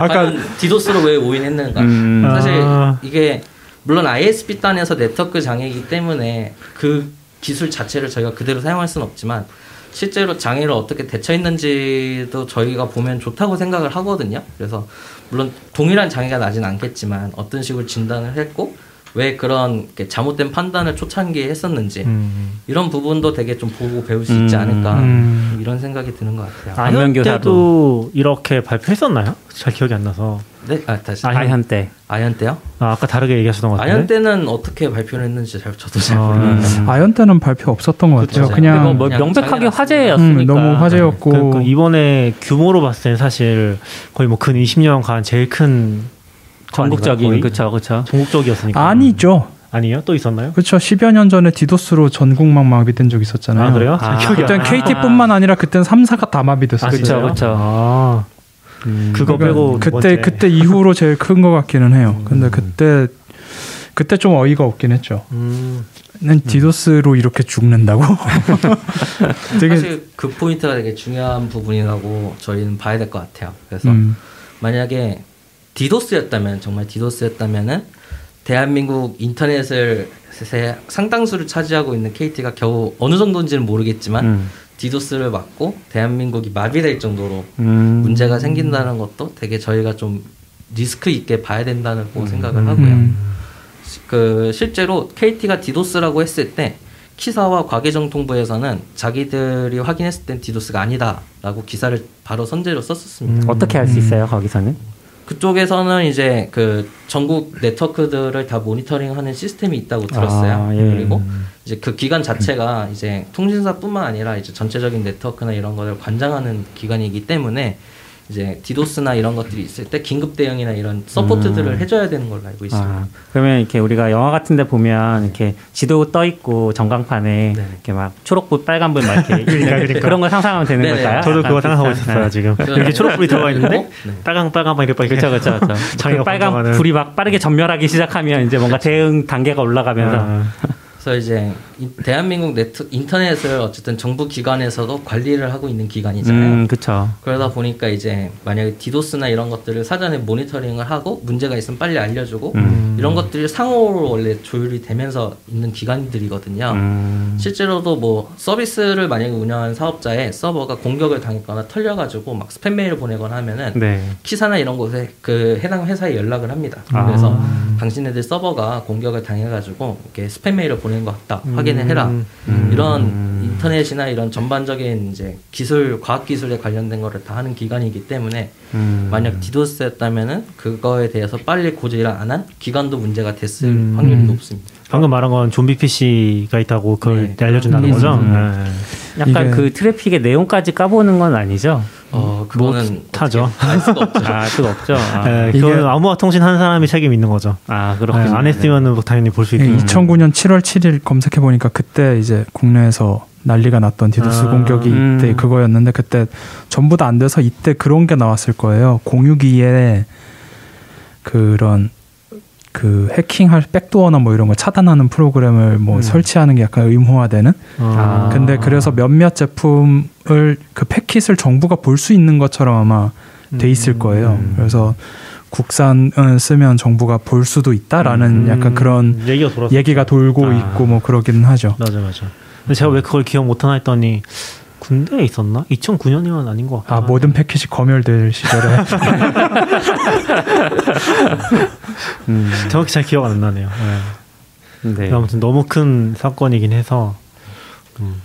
아까 디도스로 왜 오인했는가? 음. 사실 아. 이게 물론 ISP 단에서 네트워크 장애이기 때문에 그 기술 자체를 저희가 그대로 사용할 수는 없지만 실제로 장애를 어떻게 대처했는지도 저희가 보면 좋다고 생각을 하거든요. 그래서 물론 동일한 장애가 나진 않겠지만 어떤 식으로 진단을 했고 왜 그런 잘못된 판단을 초창기에 했었는지 음. 이런 부분도 되게 좀 보고 배울 수 있지 음. 않을까 음. 이런 생각이 드는 것 같아요. 아현 안면 교사도. 때도 이렇게 발표했었나요? 잘 기억이 안 나서. 네, 아, 다시 아현. 아현 때. 아연 때요? 아, 아까 다르게 얘기하셨던 것 같은데. 아연 때는 어떻게 발표를 했는지 잘 저도 잘 아, 모르겠어요. 음. 아연 때는 발표 없었던 것 같아요. 그쵸. 그냥 뭐 그냥 명백하게 화제였으니까. 음, 너무 화제였고 그러니까 이번에 규모로 봤을 땐 사실 거의 뭐 근 20년간 제일 큰 전국적인? 그쵸 그쵸. 전국적이었으니까. 아니죠. 아니에요? 또 있었나요? 그렇죠. 10여 년 전에 디도스로 전국망 마비된 적 있었잖아요. 아, 그래요? 아, 그땐 나. KT뿐만 아니라 그땐 3사가 다. 아, 진짜요? 그쵸. 아, 음. 그거 그러니까 빼고 두 그때 번째. 그때 이후로 제일 큰 것 같기는 해요. 음. 근데 그때 그때 좀 어이가 없긴 했죠. 음, 난 디도스로 이렇게 죽는다고? 되게 사실 그 포인트가 되게 중요한 부분이라고 저희는 봐야 될 것 같아요. 그래서 음, 만약에 디도스였다면 정말 디도스였다면은 대한민국 인터넷을 세- 상당수를 차지하고 있는 KT가 겨우 어느 정도인지는 모르겠지만 음. 디도스를 맞고 대한민국이 마비될 정도로 음. 문제가 생긴다는 것도 되게 저희가 좀 리스크 있게 봐야 된다는 고 생각을 하고요. 음. 그 실제로 KT가 디도스라고 했을 때 키사와 과계정통부에서는 자기들이 확인했을 땐 디도스가 아니다라고 기사를 바로 선제로 썼었습니다. 음. 어떻게 알 수 있어요 거기서는? 그쪽에서는 이제 그 전국 네트워크들을 다 모니터링하는 시스템이 있다고 들었어요. 아, 예. 그리고 이제 그 기관 자체가 이제 통신사뿐만 아니라 이제 전체적인 네트워크나 이런 것을 관장하는 기관이기 때문에 이제 디도스나 이런 것들이 있을 때 긴급 대응이나 이런 서포트들을 해줘야 되는 걸로 알고 있습니다. 아, 그러면 이렇게 우리가 영화 같은데 보면 이렇게 지도 떠 있고 전광판에 네. 이렇게 막 초록불, 빨간불 막 이렇게 그러니까, 그러니까. 그런 걸 상상하면 되는 네네. 걸까요? 저도 그거 비슷한? 있었어요 네. 지금 그- 이렇게 초록불이 들어가 있는데 네. 빨강 빨강만 이렇게 그렇죠, 그렇죠, 그렇죠. 장애가 그 빨간. 불이 막 빠르게 점멸하기 시작하면 이제 뭔가 대응 단계가 올라가면서 아, 그래서 이제 이- 대한민국 네트 인터넷을 어쨌든 정부 기관에서도 관리를 하고 있는 기관이잖아요. 음, 그렇죠. 그러다 보니까 이제 만약에 디도스나 이런 것들을 사전에 모니터링을 하고 문제가 있으면 빨리 알려주고 음. 이런 것들이 상호로 원래 조율이 되면서 있는 기관들이거든요. 음. 실제로도 뭐 서비스를 만약에 운영하는 사업자의 서버가 공격을 당했거나 털려가지고 막 스팸 메일을 보내거나 하면은 네. 키사나 이런 곳에 그 해당 회사에 연락을 합니다. 아. 그래서 당신네들 서버가 공격을 당해가지고 이렇게 스팸 메일을 보낸 것 같다. 확인을 해라. 음. 이런 인터넷이나 이런 전반적인 이제 기술, 과학 기술에 관련된 거를 다 하는 기관이기 때문에 음. 만약 디도스였다면은 그거에 대해서 빨리 고지를 안 한 기관도 문제가 됐을 음. 확률이 높습니다. 방금 말한 건 좀비 PC가 있다고 그걸 네. 알려준다는 음. 거죠. 음. 네. 약간 이게- 그 트래픽의 내용까지 까보는 건 아니죠? 어, 그거는 타죠. 어떻게 알 수가 없죠. 아, 그거 없죠. 아, 네, 이게- 그거는 암호화 통신 한 사람이 책임 있는 거죠. 아 네, 그렇군요. 안 했으면은 당연히 볼수 예, 있고. 2009년 7월 7일 검색해 보니까 그때 이제 국내에서 난리가 났던 디도스 아, 공격이 음. 이때 그거였는데 그때 전부 다 안 돼서 이때 그런 게 나왔을 거예요. 공유기에 그런 그 해킹할 backdoor나 뭐 이런 거 차단하는 프로그램을 뭐 음. 설치하는 게 약간 의무화되는. 어. 근데 그래서 몇몇 제품을 그 패킷을 정부가 볼 수 있는 것처럼 아마 돼 있을 거예요. 음. 그래서 국산을 쓰면 정부가 볼 수도 있다라는 음, 약간 그런 얘기가 돌았어. 얘기가 돌고 아. 있고 뭐 그러기는 하죠. 맞아 맞아. 근데 제가 왜 그걸 기억 못하나 했더니 군대에 있었나? 2009년이면 아닌 것 같아. 아 모든 패킷이 검열될 시절에 음, 정확히 잘 기억 안 나네요. 네. 네. 아무튼 너무 큰 사건이긴 해서. 음.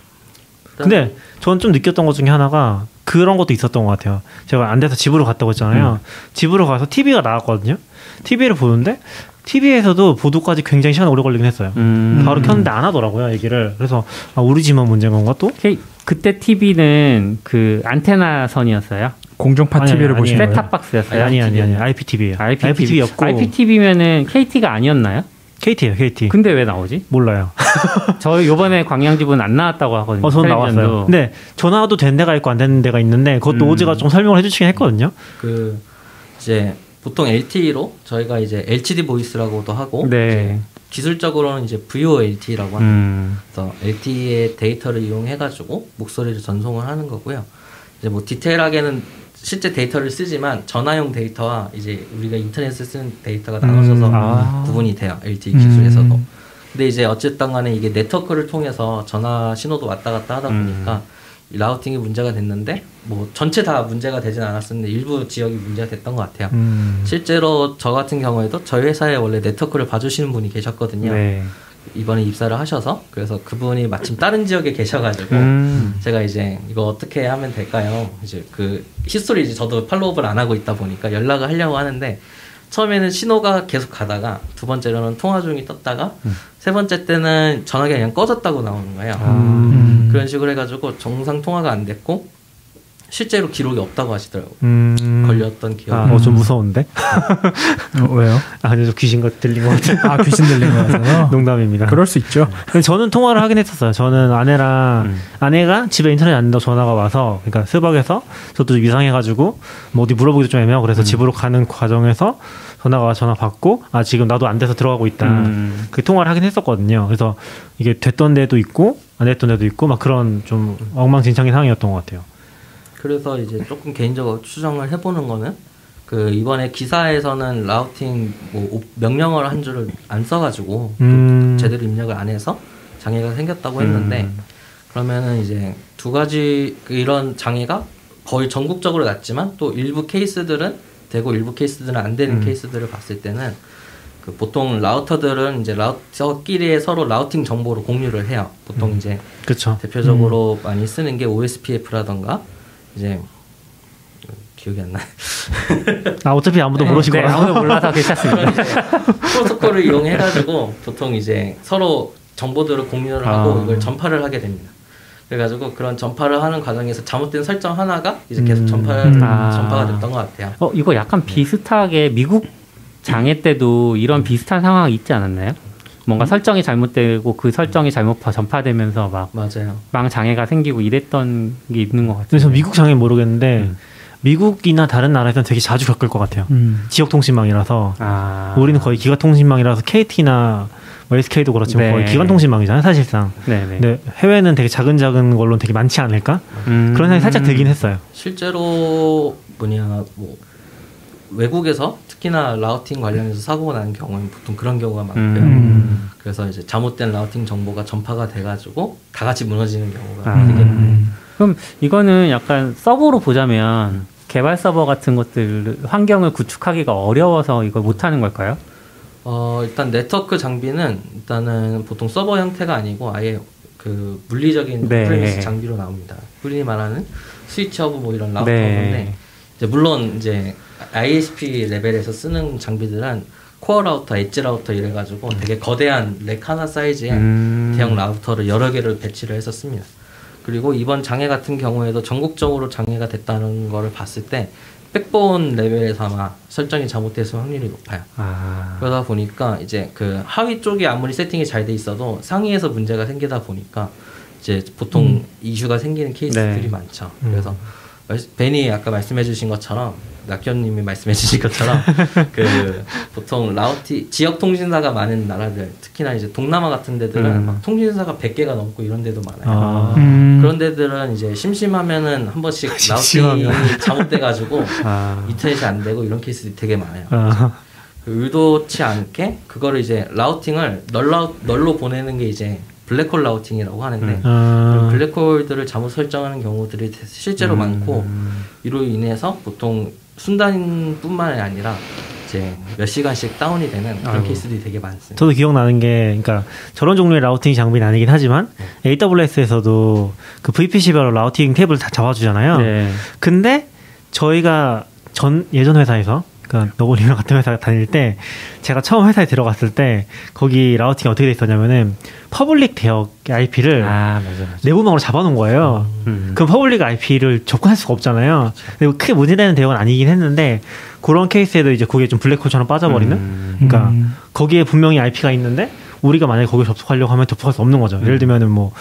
근데 저는 좀 느꼈던 것 중에 하나가 그런 것도 있었던 것 같아요. 제가 안 돼서 집으로 갔다고 했잖아요. 집으로 가서 TV가 나왔거든요. TV를 보는데 TV에서도 보도까지 굉장히 시간 이 오래 걸리긴 했어요. 음. 바로 켰는데 안 하더라고요, 얘기를. 그래서 아, 우리 집만 문제인 건가 또? K- 그때 TV는 그 안테나 선이었어요. 공중파 아니, TV를 아니, 아니. 거예요? 셋탑박스였어요. 아니 아니 아니 IPTV예요. IPTV. IPTV였고 IPTV면은 KT가 아니었나요? KT예요, KT. 근데 왜 나오지? 몰라요. 저 요번에 광양집은 안 나왔다고 하거든요. 어, 전 텔레비전도. 나왔어요. 근데 전화도 된 데가 있고 안 되는 데가 있는데 그것도 음. 오즈가 좀 설명을 해주시긴 했거든요. 그 이제 보통 LTE로 저희가 이제 LCD 보이스라고도 하고 네. 기술적으로는 이제 VoLTE라고 합니다. 음. 그래서 LTE의 데이터를 이용해가지고 목소리를 전송을 하는 거고요. 이제 뭐 디테일하게는 실제 데이터를 쓰지만 전화용 데이터와 이제 우리가 인터넷을 쓰는 데이터가 나눠져서 음, 아. 구분이 돼요. LTE 기술에서도. 음. 근데 이제 어쨌든 간에 이게 네트워크를 통해서 전화 신호도 왔다 갔다 하다 음. 보니까 이 라우팅이 문제가 됐는데 뭐 전체 다 문제가 되진 않았었는데 일부 지역이 문제가 됐던 것 같아요. 음. 실제로 저 같은 경우에도 저희 회사에 원래 네트워크를 봐주시는 분이 계셨거든요. 네. 이번에 입사를 하셔서 그래서 그분이 마침 다른 지역에 계셔가지고 음. 제가 이제 이거 어떻게 하면 될까요? 이제 그 history 이제 저도 follow-up을 안 하고 있다 보니까 연락을 하려고 하는데 처음에는 신호가 계속 가다가 두 번째로는 통화 중이 떴다가 세 번째 때는 전화기가 그냥 꺼졌다고 나오는 거예요. 음. 그런 식으로 해가지고 정상 통화가 안 됐고 실제로 기록이 없다고 하시더라고요. 음. 걸렸던 기억. 아, 어, 좀 무서운데? 어, 왜요? 아, 근데 좀 귀신 것 들린 것 같아요. 아 귀신 들린 거 같아서 농담입니다. 그럴 수 있죠. 근데 저는 통화를 하긴 했었어요. 저는 아내랑 음. 아내가 집에 인터넷 안 된다고 전화가 와서 그러니까 스벅에서 저도 좀 이상해가지고 뭐 어디 물어보기도 좀 애매하고 그래서 집으로 가는 과정에서 전화가 와 전화 받고 아 지금 나도 안 돼서 들어가고 있다. 음. 그 통화를 하긴 했었거든요. 그래서 이게 됐던 데도 있고 안 됐던 데도 있고 막 그런 좀 엉망진창인 상황이었던 것 같아요. 그래서 이제 조금 개인적으로 추정을 해보는 거는 그 이번에 기사에서는 라우팅 뭐 오- 명령어를 한 줄을 안 써가지고 또 음. 제대로 입력을 안 해서 장애가 생겼다고 했는데 음. 그러면은 이제 두 가지 그 이런 장애가 거의 전국적으로 났지만 또 일부 케이스들은 되고 일부 케이스들은 안 되는 음. 케이스들을 봤을 때는 그 보통 라우터들은 이제 라우터끼리 서로 라우팅 정보를 공유를 해요. 보통 이제 그렇죠. 대표적으로 많이 쓰는 게 OSPF라던가 이제 기억이 안 나. 아 어차피 아무도 네, 모르실 네, 거라서. 아무도 몰라서 괜찮습니다. 프로토콜을 이용해가지고 보통 이제 서로 정보들을 공유를 하고 아. 이걸 전파를 하게 됩니다. 그래가지고 그런 전파를 하는 과정에서 잘못된 설정 하나가 이제 계속 전파 음. 아. 전파가 됐던 것 같아요. 어, 이거 약간 비슷하게 미국 장애 때도 이런 비슷한 상황이 있지 않았나요? 뭔가 설정이 잘못되고 그 설정이 잘못 파- 전파되면서 막 맞아요. 망 장애가 생기고 이랬던 게 있는 것 같아요. 저 미국 장애 모르겠는데 음. 미국이나 다른 나라에서는 되게 자주 겪을 것 같아요. 음. 지역 통신망이라서 아, 우리는 거의 기가 통신망이라서 KT나 뭐 SK도 그렇지만 네. 거의 기관 통신망이잖아요, 사실상. 네 네. 근데 해외는 되게 작은 작은 걸로는 되게 많지 않을까? 음. 그런 생각이 살짝 들긴 했어요. 실제로 뭐냐 뭐 외국에서 특히나 라우팅 관련해서 사고가 나는 경우는 보통 그런 경우가 많고요. 음. 그래서 이제 잘못된 라우팅 정보가 전파가 돼가지고 다 같이 무너지는 경우가 아. 되게 음. 그럼 이거는 약간 서버로 보자면 개발 서버 같은 것들 환경을 구축하기가 어려워서 이걸 못하는 걸까요? 어, 일단 네트워크 장비는 일단은 보통 서버 형태가 아니고 아예 그 물리적인 네. premise 장비로 나옵니다. 흔히 말하는 스위치하고 뭐 이런 네. 라우터인데 이제 물론 이제 ISP 레벨에서 쓰는 장비들은 core router, edge router 이래가지고 되게 거대한 rack 하나 사이즈의 음. 대형 라우터를 여러 개를 배치를 했었습니다. 그리고 이번 장애 같은 경우에도 전국적으로 장애가 됐다는 거를 봤을 때 백본 레벨에서 아마 설정이 잘못됐을 확률이 높아요. 아. 그러다 보니까 이제 그 하위 쪽이 아무리 세팅이 잘 돼 있어도 상위에서 문제가 생기다 보니까 이제 보통 이슈가 생기는 케이스들이 네. 많죠. 그래서 말- 베니 아까 말씀해주신 것처럼 낙견님이 말씀해 주신 것처럼 그 보통 라우티 지역 통신사가 많은 나라들 특히나 이제 동남아 같은 데들은 음. 막 통신사가 100개가 넘고 이런 데도 많아요. 아. 음. 그런 데들은 이제 심심하면은 한 번씩 심심하면. 라우팅이 잘못돼 가지고 아. 인터넷이 안 되고 이런 케이스들이 되게 많아요. 아, 그 의도치 않게 그거를 이제 라우팅을 널로, 널로 보내는 게 이제 블랙홀 라우팅이라고 하는데 음. 아, 블랙홀들을 잘못 설정하는 경우들이 실제로 음. 많고 이로 인해서 보통 순단뿐만 아니라 이제 몇 시간씩 다운이 되는 그런 아이고. 케이스들이 되게 많습니다. 저도 기억나는 게, 그러니까 저런 종류의 라우팅 장비는 아니긴 하지만 AWS에서도 그 VPC별로 라우팅 탭을 다 잡아주잖아요. 네. 근데 저희가 전 예전 회사에서 그러니까 너구리랑 같은 회사 다닐 때 제가 처음 회사에 들어갔을 때 거기 routing이 어떻게 돼 있었냐면은 public 대역 IP를 아 맞아 맞아. 내부망으로 잡아놓은 거예요. 음. 그럼 public IP를 접근할 수가 없잖아요. 그리고 크게 문제되는 대역은 아니긴 했는데 그런 케이스에도 이제 그게 좀 블랙홀처럼 빠져버리는. 음. 그러니까 음. 거기에 분명히 IP가 있는데 우리가 만약에 거기 접속하려고 하면 접속할 수 없는 거죠. 예를 들면은 뭐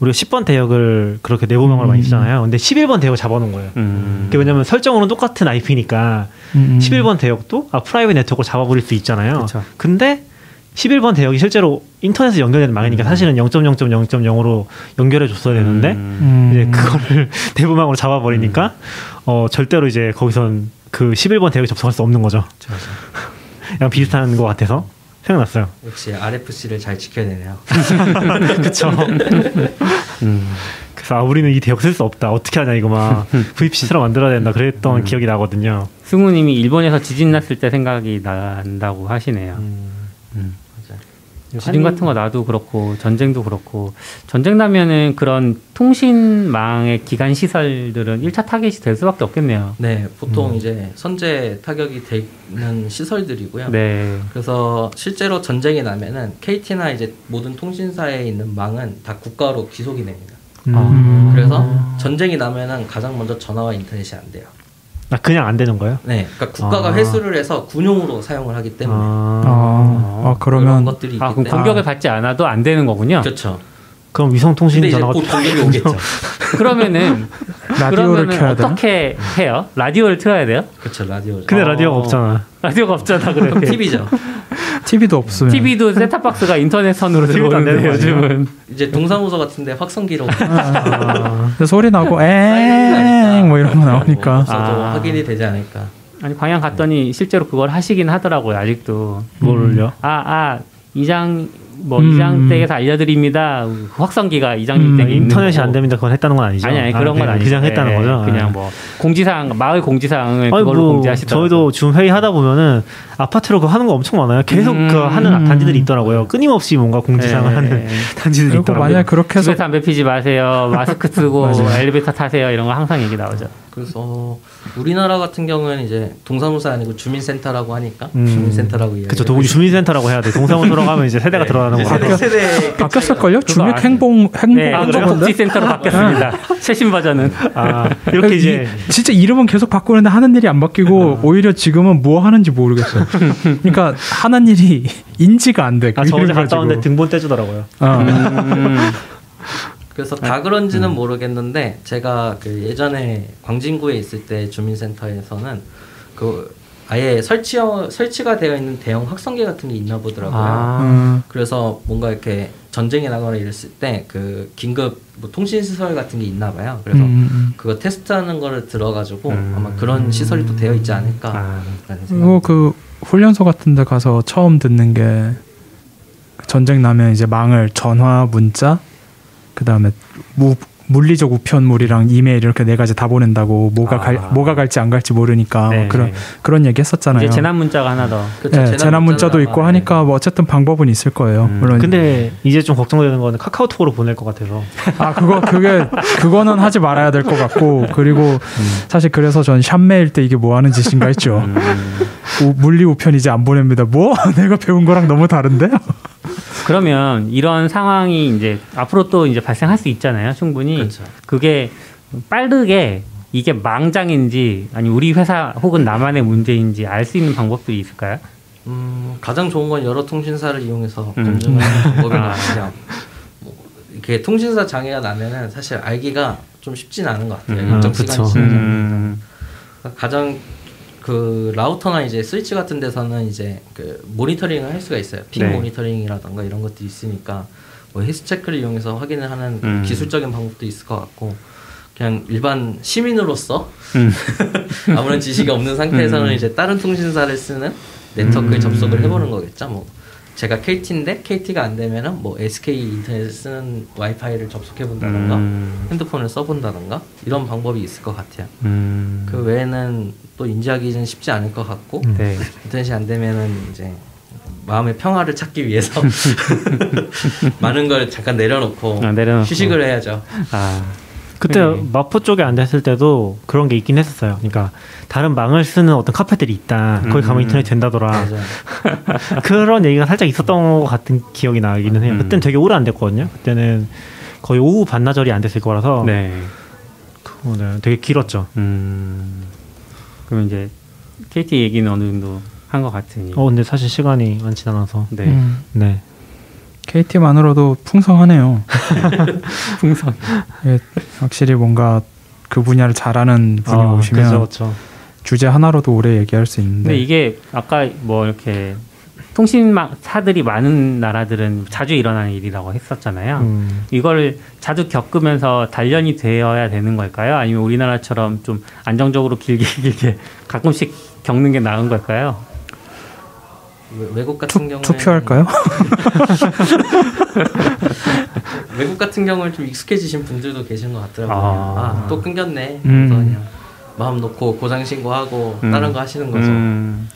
우리가 10번 대역을 그렇게 내부망으로 많이 쓰잖아요. 근데 11번 대역을 잡아놓은 거예요. 음. 그게 왜냐면 설정으로는 똑같은 IP니까 음. 11번 대역도 아, 프라이빗 네트워크를 잡아버릴 수 있잖아요. 그쵸. 근데 11번 대역이 실제로 인터넷에 연결되는 망이니까 사실은 0.0.0.0으로 연결해 줬어야 되는데 음. 음. 이제 그거를 내부망으로 잡아버리니까 어 절대로 이제 거기선 그 11번 대역에 접속할 수 없는 거죠. 약간 비슷한 것 같아서 생각났어요. 역시 RFC를 잘 지켜야 되네요. 그쵸. 음. 그래서 아, 우리는 이 대역 쓸 수 없다. 어떻게 하냐 이거 막 VPC로 만들어야 된다. 그랬던 기억이 나거든요. 승우님이 일본에서 지진 났을 때 생각이 난다고 하시네요. 음. 지진 같은 거 나도 그렇고 전쟁도 그렇고 전쟁 나면은 그런 통신망의 기간 시설들은 1차 타겟이 될 수밖에 없겠네요. 네, 보통 이제 선제 타격이 되는 시설들이고요. 네. 그래서 실제로 전쟁이 나면은 KT나 이제 모든 통신사에 있는 망은 다 국가로 귀속이 됩니다. 음. 그래서 전쟁이 나면은 가장 먼저 전화와 인터넷이 안 돼요. 아, 그냥 안 되는 거예요? 네, 그러니까 국가가 아. 회수를 해서 군용으로 사용을 하기 때문에 아, 아, 아 그런 그러면 것들이 아 그럼 공격을 받지 않아도 안 되는 거군요. 그렇죠. 그럼 위성 통신 근데 이제 전화가 곧 공격이 오겠죠. 그러면은 라디오를 그러면은 켜야 되나? 어떻게 해요? 라디오를 틀어야 돼요? 그렇죠, 라디오죠. 근데 어. 라디오가 없잖아. 라디오가 없잖아 그럼 그래. TV죠. TV도 없으면 TV도 셋탑박스가 인터넷 선으로 TV도 안 들어오는데? 요즘은 이제 동사무소 같은데 확성기로 아, 소리 나고 엥뭐 이런 거 나오니까 없어도 아. 확인이 되지 않을까. 아니 광양 갔더니 실제로 그걸 하시긴 하더라고요 아직도. 뭘요? 아, 아, 이장 뭐 음. 이장댁에서 알려드립니다. 확성기가 이장님 음, 댁에 있는 인터넷이 거고. 안 됩니다. 그건 했다는 건 아니죠. 아니 아니 아, 그런 건 그냥- 아니죠. 그냥 했다는 예, 거죠. 그냥 예. 뭐 공지사항 마을 공지사항을 아니 그걸로 뭐 공지하시더라고요. 저희도 지금 회의 하다 보면은 아파트로 그거 하는 거 엄청 많아요. 계속 음. 그 하는 단지들이 있더라고요. 끊임없이 뭔가 공지사항을 예, 하는 예. 단지들이 있더라고요. 만약 그렇게 해서 담배 피지 마세요. 마스크 쓰고. 엘리베이터 타세요. 이런 거 항상 얘기 나오죠. 그래서 우리나라 같은 경우는 이제 동사무소 아니고 주민센터라고 하니까 음. 주민센터라고 이야기. 그쵸. 동 주민센터라고 해야 돼. 동사무소로 가면 이제 세대가 들어가는 거 세대, 같아요. 세대 바뀌었을 걸요? 그거 주민 안- 행복 행복 네, 건데 한국복지센터로 바뀌었습니다. 최신 버전은. 아, 이렇게 이제 이- 진짜 이름은 계속 바꾸는데 하는 일이 안 바뀌고 오히려 지금은 뭐 하는지 모르겠어요. 그러니까 하는 일이 인지가 안 돼. 그 아, 저 이름 어제 갔다 왔는데. 등본 떼주더라고요. 어. 음, 그래서 다 그런지는 모르겠는데 제가 그 예전에 광진구에 있을 때 주민센터에서는 그 아예 설치 설치가 되어 있는 대형 확성기 같은 게 있나 보더라고요. 아. 음. 그래서 뭔가 이렇게 전쟁에 나거나 이랬을 때 그 긴급 뭐 통신 시설 같은 게 있나 봐요. 그래서 음, 음. 그거 테스트하는 거를 들어가지고 음. 아마 그런 시설이 또 되어 있지 않을까. 아. 라는 생각. 그 훈련소 같은 데 가서 처음 듣는 게 전쟁 나면 이제 망을 전화, 문자, 그 다음에 무, 물리적 우편물이랑 이메일 이렇게 네 가지 다 보낸다고 뭐가 아. 갈 뭐가 갈지 안 갈지 모르니까 네, 뭐 그런 네. 그런 얘기 했었잖아요. 이제 재난 문자가 하나 더. 그쵸, 네, 재난 문자도 문자다가, 있고 네. 하니까 뭐 어쨌든 방법은 있을 거예요. 음. 물론 근데 이제 좀 걱정되는 거는 카카오톡으로 보낼 것 같아서. 아 그거 그게 그거는 하지 말아야 될 것 같고 그리고 음. 사실 그래서 전 샵메일 때 이게 뭐 하는 짓인가 했죠. 음. 우- 물리 우편 이제 안 보냅니다. 뭐 내가 배운 거랑 너무 다른데? 그러면 이런 상황이 이제 앞으로 또 이제 발생할 수 있잖아요. 충분히. 그렇죠. 그게 빠르게 이게 망장인지 아니 우리 회사 혹은 나만의 문제인지 알 수 있는 방법들이 있을까요? 음, 가장 좋은 건 여러 통신사를 이용해서 음. 검증하는 것 아. 같아요. 뭐, 이렇게 통신사 장애가 나면은 사실 알기가 좀 쉽진 않은 것 같아요. 음, 일정 그쵸. 시간이. 음. 가장 그 라우터나 이제 스위치 같은 데서는 이제 그 모니터링을 할 수가 있어요. 핑 네. 모니터링이라던가 이런 것도 있으니까 뭐 헬스 체크를 이용해서 확인을 하는 음. 기술적인 방법도 있을 것 같고 그냥 일반 시민으로서 음. 아무런 지식이 없는 상태에서는 음. 이제 다른 통신사를 쓰는 네트워크에 음. 접속을 해보는 거겠죠. 뭐 제가 KT인데 KT가 안 되면은 뭐 SK 인터넷 쓰는 와이파이를 접속해 본다던가 음. 핸드폰을 써 본다던가 이런 방법이 있을 것 같아요. 음. 그 외에는 또 인지하기는 쉽지 않을 것 같고 네. 인터넷이 안 되면은 이제 마음의 평화를 찾기 위해서 많은 걸 잠깐 내려놓고 아, 내려놓고. 휴식을 해야죠. 아. 그때 네. 마포 쪽에 안 됐을 때도 그런 게 있긴 했었어요. 그러니까 다른 망을 쓰는 어떤 카페들이 있다. 거기 가면 음. 인터넷 된다더라. 그런 얘기가 살짝 있었던 것 같은 기억이 나기는 해요. 음. 그때는 되게 오래 안 됐거든요. 그때는 거의 오후 반나절이 안 됐을 거라서 네. 그거는 되게 길었죠. 음. 그럼 이제 KT 얘기는 어느 정도 한 것 같으니. 어 근데 사실 시간이 많지 않아서 네. 음, 네. KT만으로도 풍성하네요. 풍성. 예, 확실히 뭔가 그 분야를 잘하는 분이 아, 오시면 그쵸, 그쵸. 주제 하나로도 오래 얘기할 수 있는데 근데 이게 아까 뭐 이렇게 통신사들이 많은 나라들은 자주 일어나는 일이라고 했었잖아요. 음. 이걸 자주 겪으면서 단련이 되어야 되는 걸까요? 아니면 우리나라처럼 좀 안정적으로 길게 길게 가끔씩 겪는 게 나은 걸까요? 외- 외국 같은 투, 경우에 투표할까요? 외국 같은 경우는 좀 익숙해지신 분들도 계신 것 같더라고요. 아. 아 또 끊겼네. 음. 그냥 마음 놓고 고장 신고하고 음. 다른 거 하시는 거죠. 음,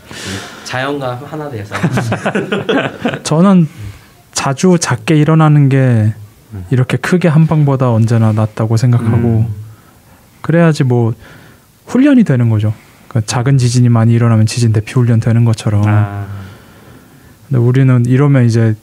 자연과 하나 돼서. 저는 자주 작게 일어나는 게 이렇게 크게 한 방보다 언제나 낫다고 생각하고 음. 그래야지 뭐 훈련이 되는 거죠. 그러니까 작은 지진이 많이 일어나면 지진 대피 훈련 되는 것처럼. 아, 근데 우리는 이러면 이제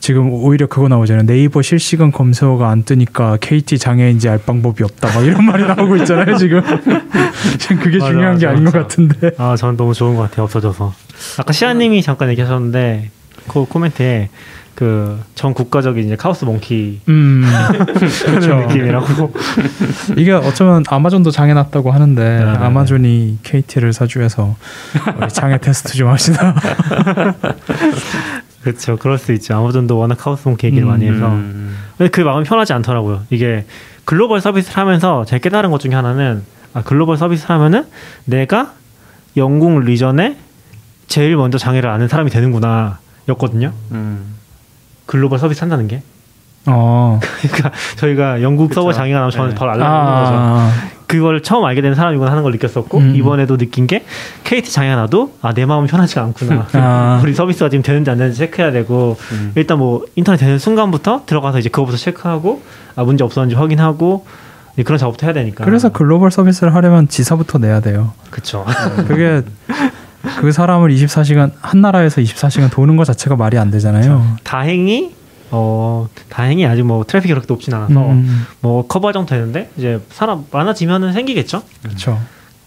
지금 오히려 그거 나오잖아요. 네이버 실시간 검색어가 안 뜨니까 KT 장애인지 알 방법이 없다. 막 이런 말이 나오고 있잖아요. 지금. 지금 그게 맞아, 중요한 게 맞아, 아닌 것 맞아. 같은데. 아, 저는 너무 좋은 것 같아요. 없어져서. 아까 시아님이 잠깐 얘기하셨는데 그 코멘트에 그 전 국가적인 이제 카오스 몽키 음. 그런 그렇죠. 느낌이라고. 이게 어쩌면 아마존도 장애 났다고 하는데 네, 네, 네. 아마존이 KT를 사주해서 우리 장애 테스트 좀 합시다. 그렇죠. 그럴 수 있죠. 아마존도 워낙 카오스 몽키 얘기를 많이 해서. 음, 근데 그 마음이 편하지 않더라고요. 이게 글로벌 서비스를 하면서 제가 깨달은 것 중에 하나는 아, 글로벌 서비스를 하면은 내가 영국 리전에 제일 먼저 장애를 아는 사람이 되는구나 였거든요. 음. 글로벌 서비스 한다는 게. 어. 그러니까 저희가 영국 서버 장애가 나면 저는 네. 바로 아, 알람이 오는 거죠. 아, 그걸 처음 알게 된 사람이구나 하는 걸 느꼈었고 음. 이번에도 느낀 게 KT 장애가 나도 아 내 마음은 편하지가 않구나. 아. 우리 서비스가 지금 되는지 안 되는지 체크해야 되고 음. 일단 뭐 인터넷 되는 순간부터 들어가서 이제 그거부터 체크하고 아 문제 없었는지 확인하고 그런 작업도 해야 되니까. 그래서 글로벌 서비스를 하려면 지사부터 내야 돼요. 그쵸. 그게 그 사람을 24시간 한 나라에서 24시간 도는 것 자체가 말이 안 되잖아요. 다행히 어 다행히 아직 뭐 트래픽이 그렇게 높진 않아서 음, 뭐 커버 정도 되는데 이제 사람 많아지면은 생기겠죠. 그렇죠.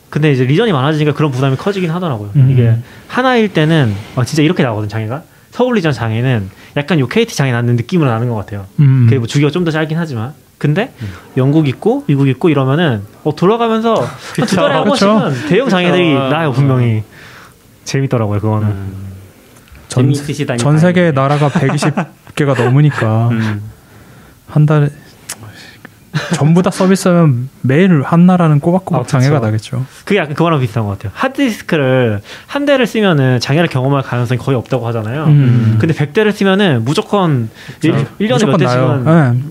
근데 이제 region이 많아지니까 그런 부담이 커지긴 하더라고요. 음. 이게 하나일 때는 어, 진짜 이렇게 나거든 장애가. 서울 region 장애는 약간 요 KT 장애 나는 느낌으로 나는 것 같아요. 음. 그게 뭐 주기가 좀 더 짧긴 하지만. 근데 영국 있고 미국 있고 이러면은 어, 돌아가면서 한두 달에 한. 번씩은 대형 장애들이 그쵸. 나요 분명히. 재밌더라고요 그거는. 음. 전. 전 세계 나라가 120개가 넘으니까 음. 한 달에 전부 다 서비스하면 매일 한 나라는 꼬박꼬박 아, 장애가. 나겠죠. 그게 약간 그거랑 비슷한 것 같아요. 하드디스크를 한 대를 쓰면은 장애를 경험할 가능성이 거의 없다고 하잖아요. 음. 근데 100대를 쓰면은 무조건 일 1년에 몇 무조건 대씩은 나요. 네.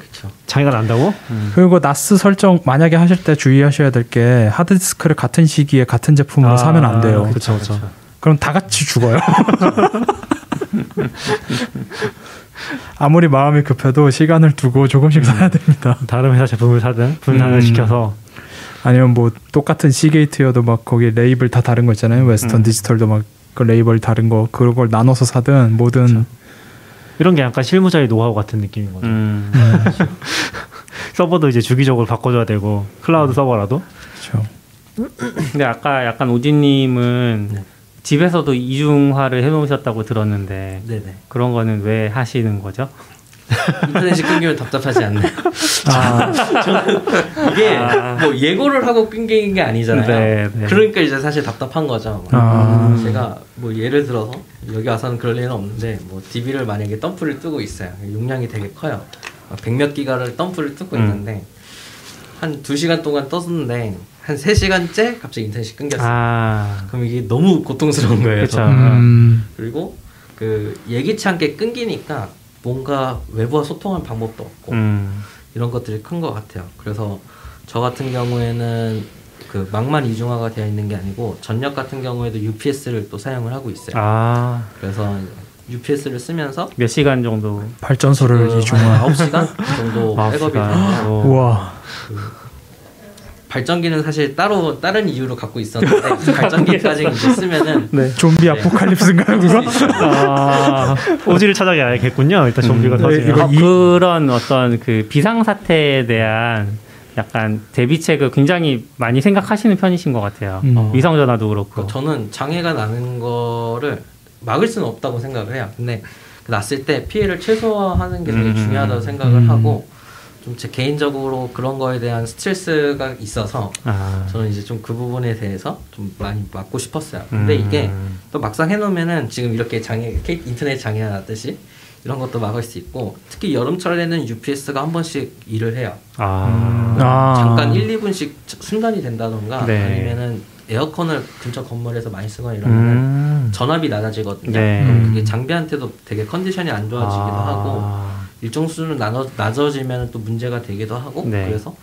장애가 난다고? 그리고 NAS 설정 만약에 하실 때 주의하셔야 될 게 하드디스크를 같은 시기에 같은 제품으로 사면 안 돼요. 그렇죠, 그렇죠. 그럼 다 같이 죽어요. 아무리 마음이 급해도 시간을 두고 조금씩 사야 됩니다. 다른 회사 제품을 사든 분산을 음. 시켜서 아니면 뭐 똑같은 시게이트여도 막 거기 레이블 다 다른 거 있잖아요. 웨스턴 음. 디지털도 막 그 레이블 다른 거 그런 걸 나눠서 사든 뭐든 이런 게 약간 실무자의 노하우 같은 느낌인 거죠. 음. 서버도 이제 주기적으로 바꿔줘야 되고 클라우드 서버라도 그렇죠. 근데 아까 약간 오지님은 네. 집에서도 이중화를 해놓으셨다고 들었는데 네네. 그런 거는 왜 하시는 거죠? 인터넷이 끊기면 답답하지 않나요? 아, 이게 아. 뭐 예고를 하고 끊긴 게 아니잖아요. 네, 네. 그러니까 이제 사실 답답한 거죠. 아. 제가 뭐 예를 들어서 여기 와서는 그럴 일은 없는데 뭐 DB를 만약에 덤프를 뜨고 있어요. 용량이 되게 커요. 백몇 기가를 덤프를 뜨고 음. 있는데 한 두 시간 동안 떴는데 한세 시간째 갑자기 인터넷이 끊겼어요. 아, 그럼 이게 너무 고통스러운 거예요. 음, 그리고 그 예기치 않게 끊기니까 뭔가 외부와 소통할 방법도 없고 음, 이런 것들이 큰 것 같아요. 그래서 저 같은 경우에는 그 망만 이중화가 되어 있는 게 아니고 전력 같은 경우에도 UPS를 또 사용을 하고 있어요. 아, 그래서 UPS를 쓰면서 몇 시간 정도? 발전소를 그 이중화. 9시간 정도 백업이. 되고요. 어. 우와. 발전기는 사실 따로 다른 이유로 갖고 있었는데 발전기까지 이제 쓰면은 네. 좀비 아포칼립스인가요 그거? 아, 오지를 찾아가야겠군요. 일단 좀비가 음. 터지면. 이거 어, 이- 그런 어떤 그 비상 사태에 대한 약간 대비책을 굉장히 많이 생각하시는 편이신 것 같아요. 음. 어, 위성 전화도 그렇고. 그러니까 저는 장애가 나는 거를 막을 수는 없다고 생각을 해요. 근데 그 났을 때 피해를 최소화하는 게 되게 음. 중요하다고 생각을 음. 하고 좀 제 개인적으로 그런 거에 대한 스트레스가 있어서 아, 저는 이제 좀 그 부분에 대해서 좀 많이 막고 싶었어요. 근데 음. 이게 또 막상 해놓으면은 지금 이렇게 장애, 인터넷 장애가 났듯이 이런 것도 막을 수 있고 특히 여름철에는 UPS가 한 번씩 일을 해요. 아, 아. 잠깐 1, 2분씩 순간이 된다던가 네. 아니면은 에어컨을 근처 건물에서 많이 쓰거나 이러면은 음. 전압이 낮아지거든요. 네. 그게 장비한테도 되게 컨디션이 안 좋아지기도 아. 하고 일정 수준은 나눠, 낮아지면 또 문제가 되기도 하고 네. 그래서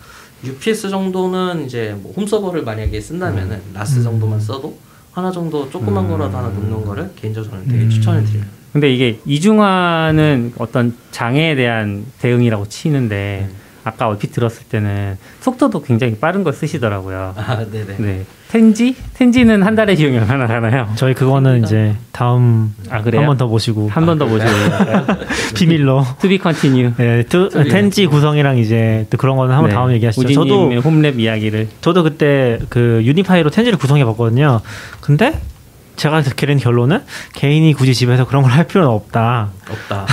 UPS 정도는 이제 뭐 홈서버를 만약에 쓴다면은 라스 정도만 써도 하나 정도 조그만 음. 거라도 하나 놓는 거를 개인적으로 저는 되게 음. 추천을 드려요. 근데 이게 이중화는 어떤 장애에 대한 대응이라고 치는데 아까 얼핏 들었을 때는 속도도 굉장히 빠른 걸 쓰시더라고요. 아, 네네. 네. 텐지? 텐지는 한 달에 비용이 얼마나 하나요? 저희 그거는 이제 다음 아, 그래요? 한번더 모시고 한 번더 모셔요. 비밀로 To be continue. 네, 두, 텐지 구성이랑 이제 또 그런 거는 한번 네. 다음 얘기하시죠. 저도 홈랩 이야기를. 저도 그때 그 유니파이로 텐지를 구성해 봤거든요. 근데 제가 기른 결론은 개인이 굳이 집에서 그런 걸 할 필요는 없다. 없다.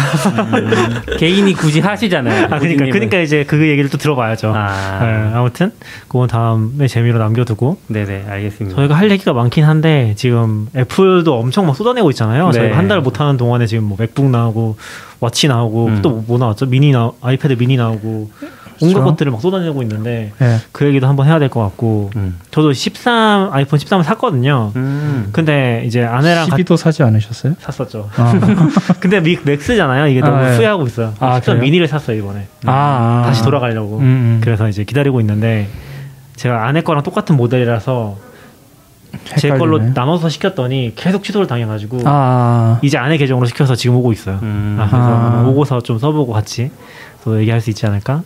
개인이 굳이 하시잖아요. 아, 그러니까. 그러니까 이제 그 얘기를 또 들어봐야죠. 아. 네, 아무튼 그건 다음에 재미로 남겨두고 네네, 알겠습니다. 저희가 할 얘기가 많긴 한데 지금 애플도 엄청 막 쏟아내고 있잖아요. 네. 저희가 한 달 못 하는 동안에 지금 뭐 맥북 나오고 워치 나오고 음. 또뭐 나왔죠? 미니 나 아이패드 미니 나오고 온갖 그렇죠. 것들을 막 쏟아내고 있는데 예. 그 얘기도 한번 해야 될 것 같고 음. 저도 13 아이폰 13을 샀거든요. 음. 근데 이제 아내랑 같이 12도 사지 않으셨어요? 샀었죠. 아, 근데 미, 맥스잖아요. 이게 너무 아, 예. 후회하고 있어요. 아, 13 그래요? 미니를 샀어요 이번에. 아, 다시 돌아가려고. 음, 음. 그래서 이제 기다리고 있는데 제가 아내 거랑 똑같은 모델이라서 제 헷갈리네. 걸로 나눠서 시켰더니 계속 취소를 당해가지고 아, 이제 아내 계정으로 시켜서 지금 오고 있어요. 음. 아, 그래서 아. 오고서 좀 써보고 같이 또 얘기할 수 있지 않을까?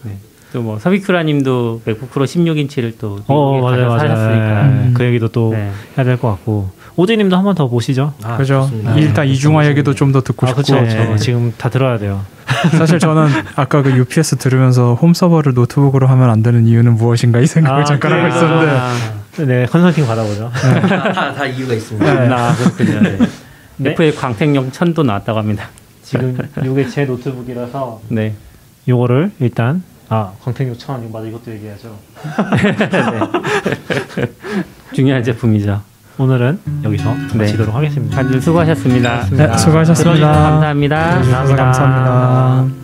또 뭐 서비크라님도 맥북 프로 16인치를 또어 미국에 맞아요 가서 맞아요. 사셨으니까. 네, 그 얘기도 또 네. 해야 될 것 같고 오재님도 한 번 더 보시죠. 아, 그죠. 좋습니다. 일단 네, 이중화. 얘기도 좀 더 듣고 아 싶고. 네. 지금 다 들어야 돼요. 사실 저는 아까 그 UPS 들으면서 홈 서버를 노트북으로 하면 안 되는 이유는 무엇인가 이 생각을 아, 잠깐 하고? 있었는데. 아, 네 컨설팅 받아보죠. 다, 다, 다 이유가 있습니다. 네. 아, 그렇군요. 네. 네. F의 광택용 천도 나왔다고 합니다. 지금 이게 제 노트북이라서 네. 요거를 일단 아 광택용 천 이거 맞아 이것도 얘기하죠. 중요한 제품이죠. 오늘은 여기서 네. 마치도록 하겠습니다. 다들 수고하셨습니다. 네, 수고하셨습니다. 들어주셔서 감사합니다. 들어주셔서 감사합니다.